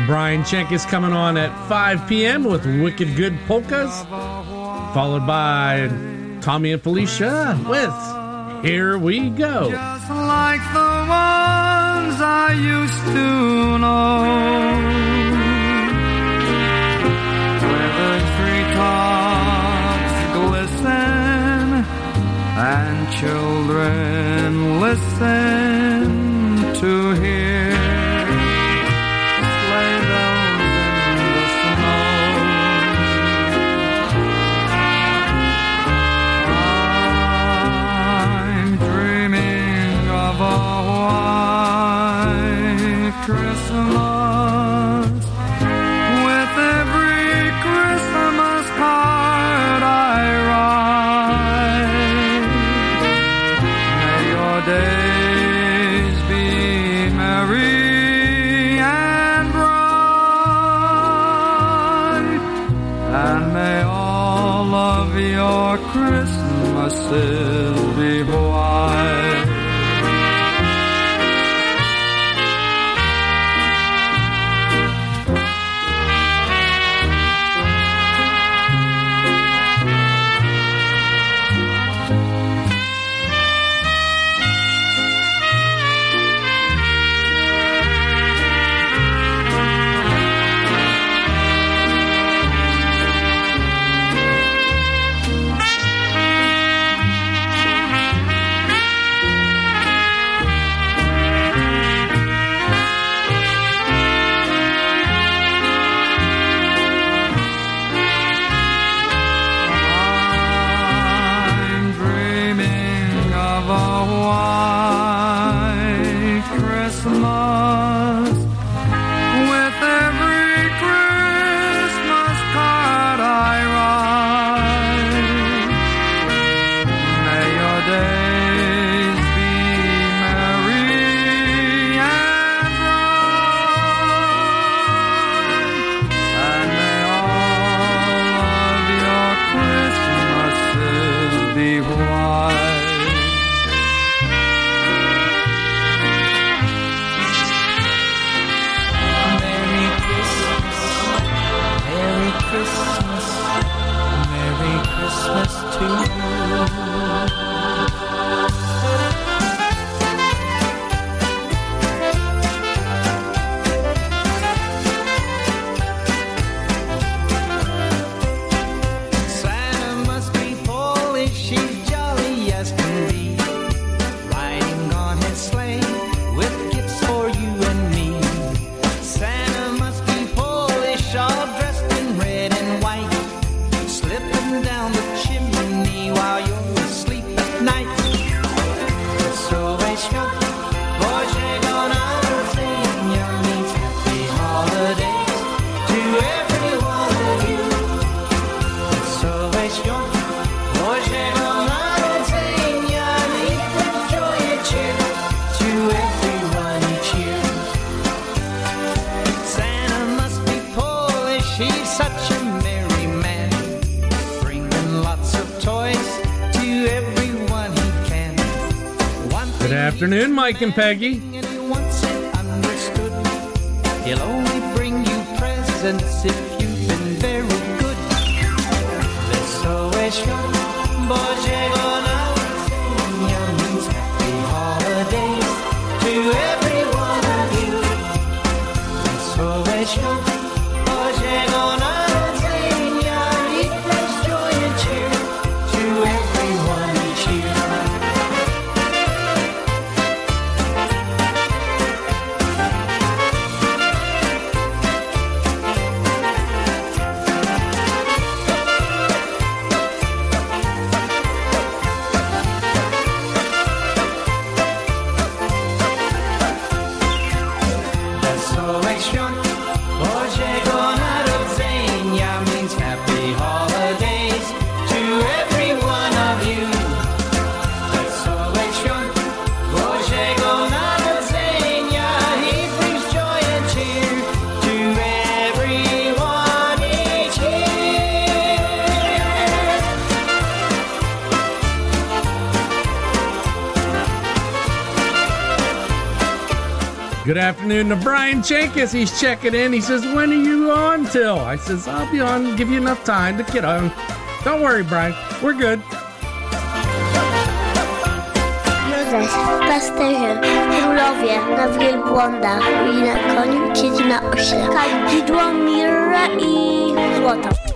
Brian Schenk is coming on at 5 p.m. with Wicked Good Polkas, followed by Tommy and Felicia with Here We Go. Just like the ones I used to know. Where the and children listen to hear Mike and Peggy. Good afternoon to Brian Jenkins. He's checking in. He says, When are you on till? I says, I'll be on, give you enough time to get on. Don't worry, Brian. We're good. I na koniu na. Kadzidło, złoto.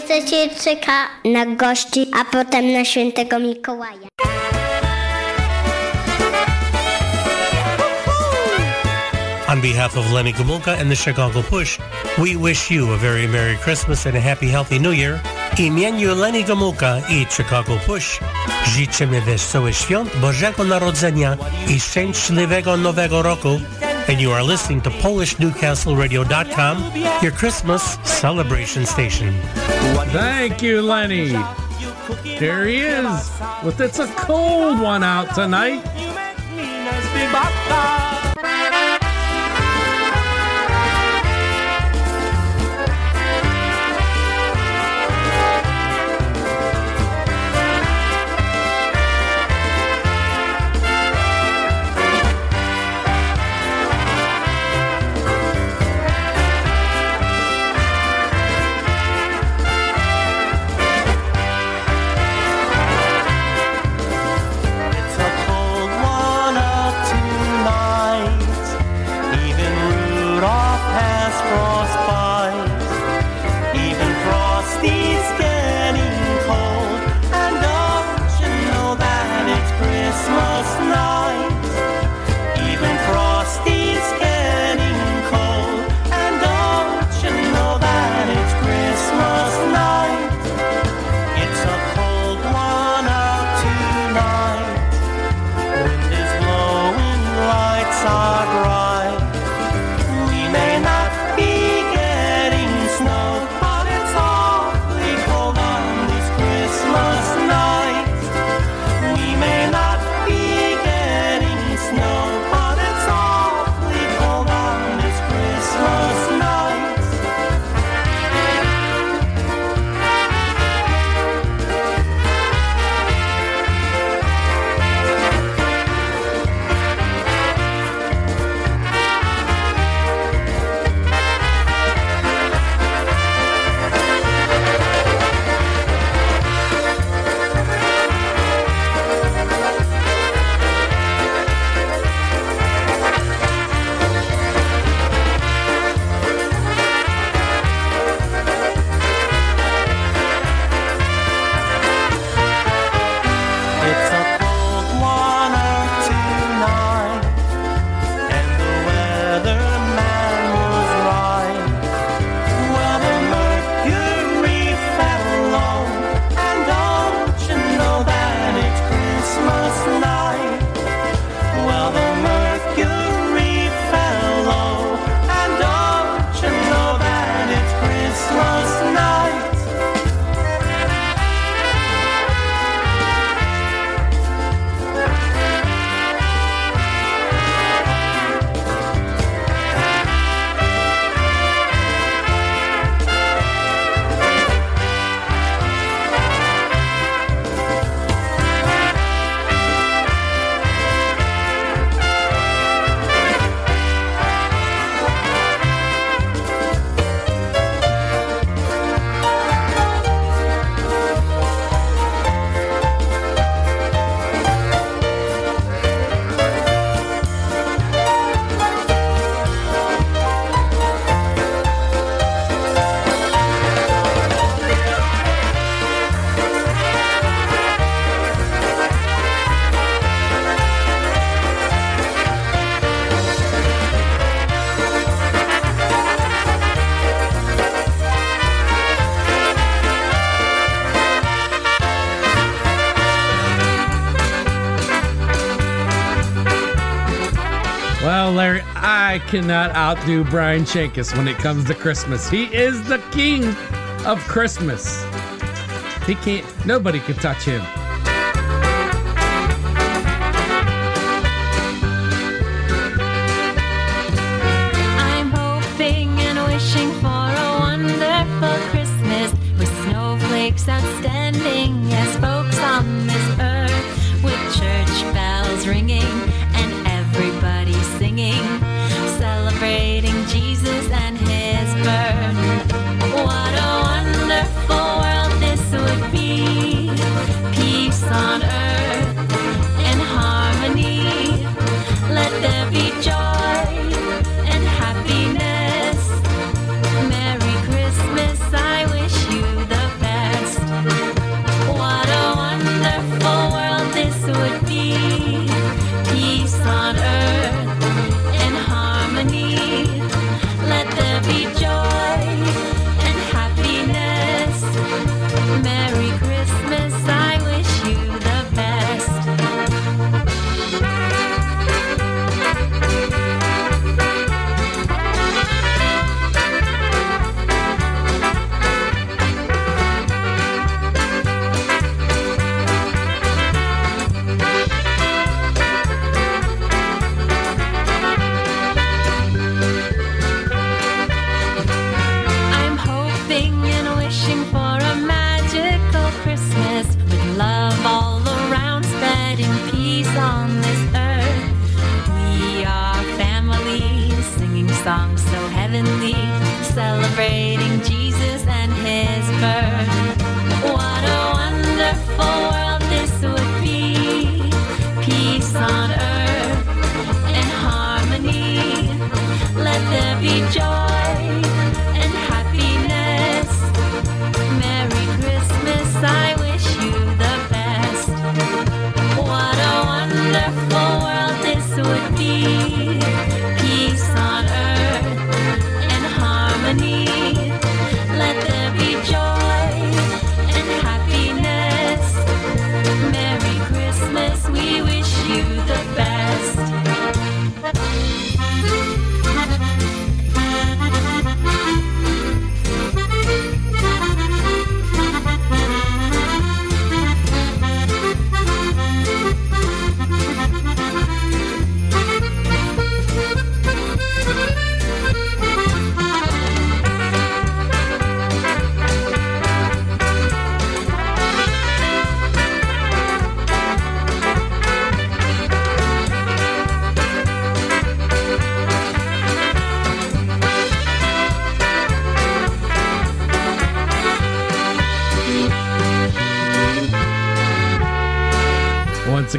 Piecyka na gości, a potem na świętego Mikołaja. On behalf of Lenny Gomulka and the Chicago Push, we wish you a very Merry Christmas and a Happy Healthy New Year. Imieniu Lenny Gomulka i Chicago Push życzymy wesołych świąt Bożego Narodzenia i szczęśliwego Nowego Roku. And you are listening to PolishNewcastleRadio.com, your Christmas celebration station. Thank you, Lenny. There he is with It's a Cold One out tonight. Cannot outdo Brian Shankus when it comes to Christmas. He is the king of Christmas. He can't, nobody can touch him.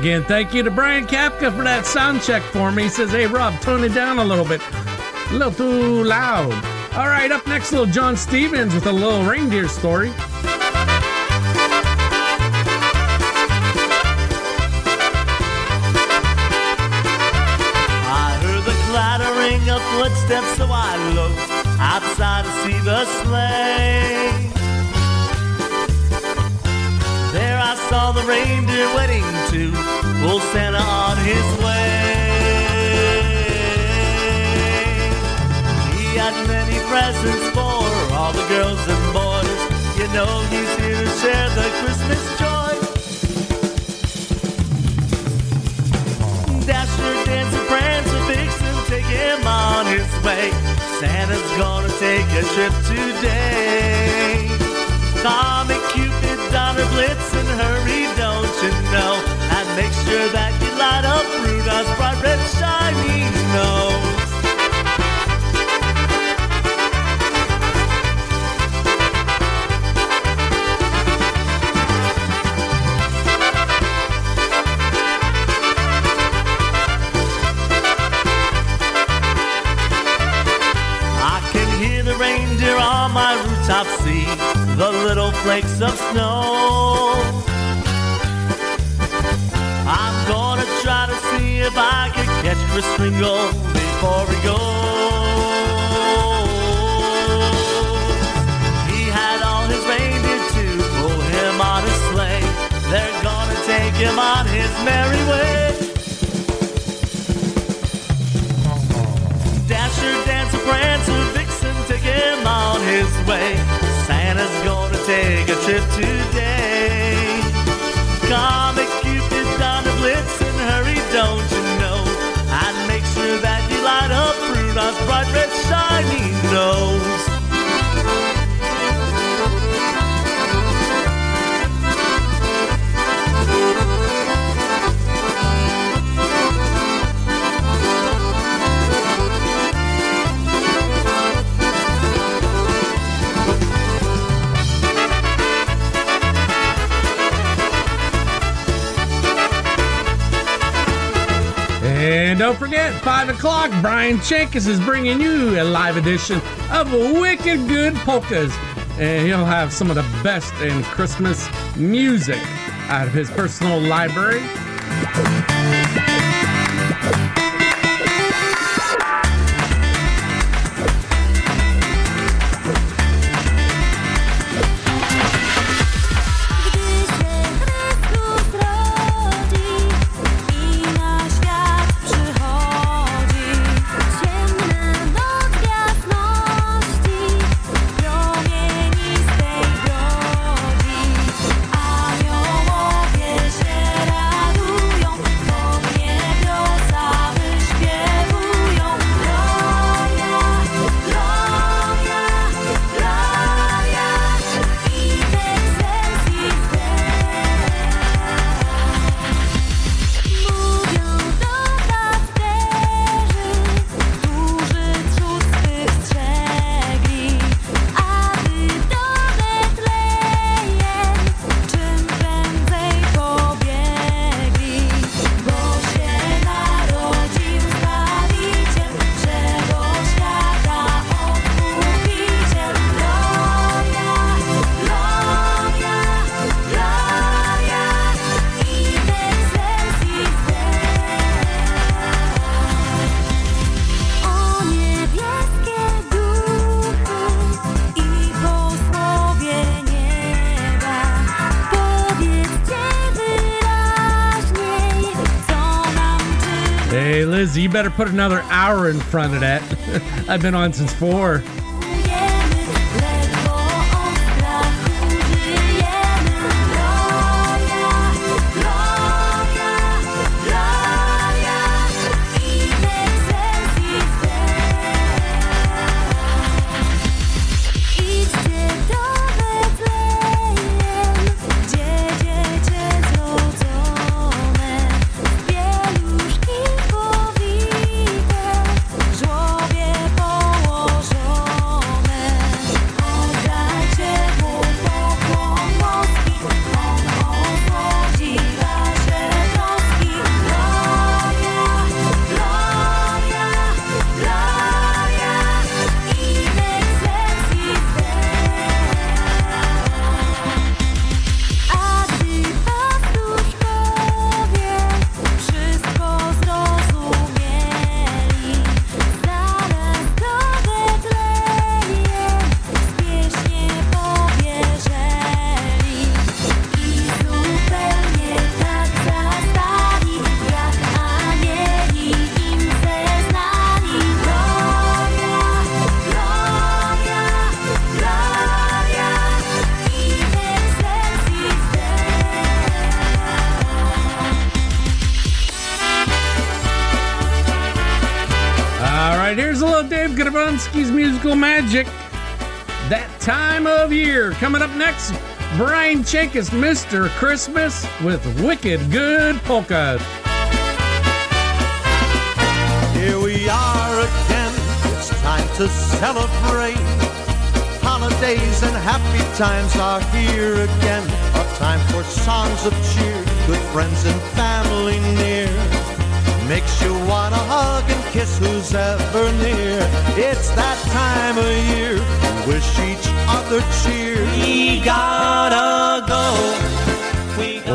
Again, thank you to Brian Kapka for that sound check for me. He says, hey, Rob, tone it down a little bit. A little too loud. All right, up next, little John Stevens with a little reindeer story. I heard the clattering of footsteps, so I looked outside to see the sleigh. Saw the reindeer waiting to pull Santa on his way. He had many presents for all the girls and boys. You know he's here to share the Christmas joy. Dasher, Dancer, Prancer, Vixen, take him on his way. Santa's gonna take a trip today. Comet, Donner, Blitz, and hurry, don't you know? And make sure that you light up Rudolph's bright red shiny nose. Flakes of snow. I'm gonna try to see if I can catch Chris Kringle before he goes. He had all his reindeer to pull him on his sleigh. They're gonna take him on his merry way. Dasher, Dancer, Prancer, Vixen, take him on his way. Santa's gonna take a trip today. Comet, Cupid, Donner, Blitz, and hurry, don't you know? And make sure that you light up Rudolph's bright red shiny nose. Don't forget, 5 o'clock, Brian Chankis is bringing you a live edition of Wicked Good Polkas. And he'll have some of the best in Christmas music out of his personal library. Better put another hour in front of that. I've been on since 4. Brian Chankis, Mr. Christmas with Wicked Good Polka. Here we are again. It's time to celebrate. Holidays and happy times are here again. A time for songs of cheer, good friends and family near. Makes you wanna hug and kiss who's ever near. It's that time of year. We wish each other cheer. We gotta go.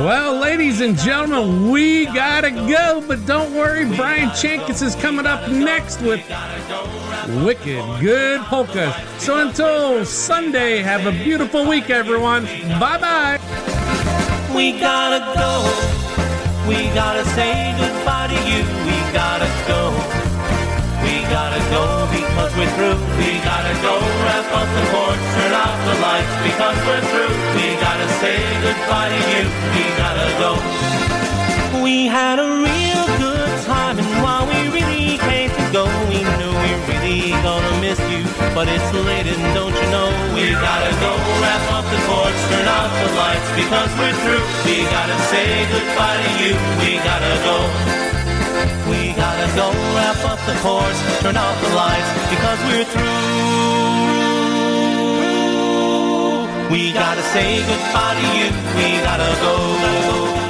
Well, ladies and gentlemen, we gotta go, but don't worry, Brian Chankis is coming up next with Wicked Good Polka. So until Sunday, have a beautiful week, everyone. Bye bye. We gotta go. We gotta say goodbye to you. We gotta go. Gotta go because we're through. We gotta go wrap up the porch, turn off the lights because we're through. We gotta say goodbye to you. We gotta go. We had a real good time, and while we really came to go, we knew we really gonna miss you. But it's late, and don't you know we gotta go wrap up the porch, turn off the lights because we're through. We gotta say goodbye to you. We gotta go. Gotta go wrap up the porch, turn off the lights because we're through. We gotta say goodbye to you. We gotta go.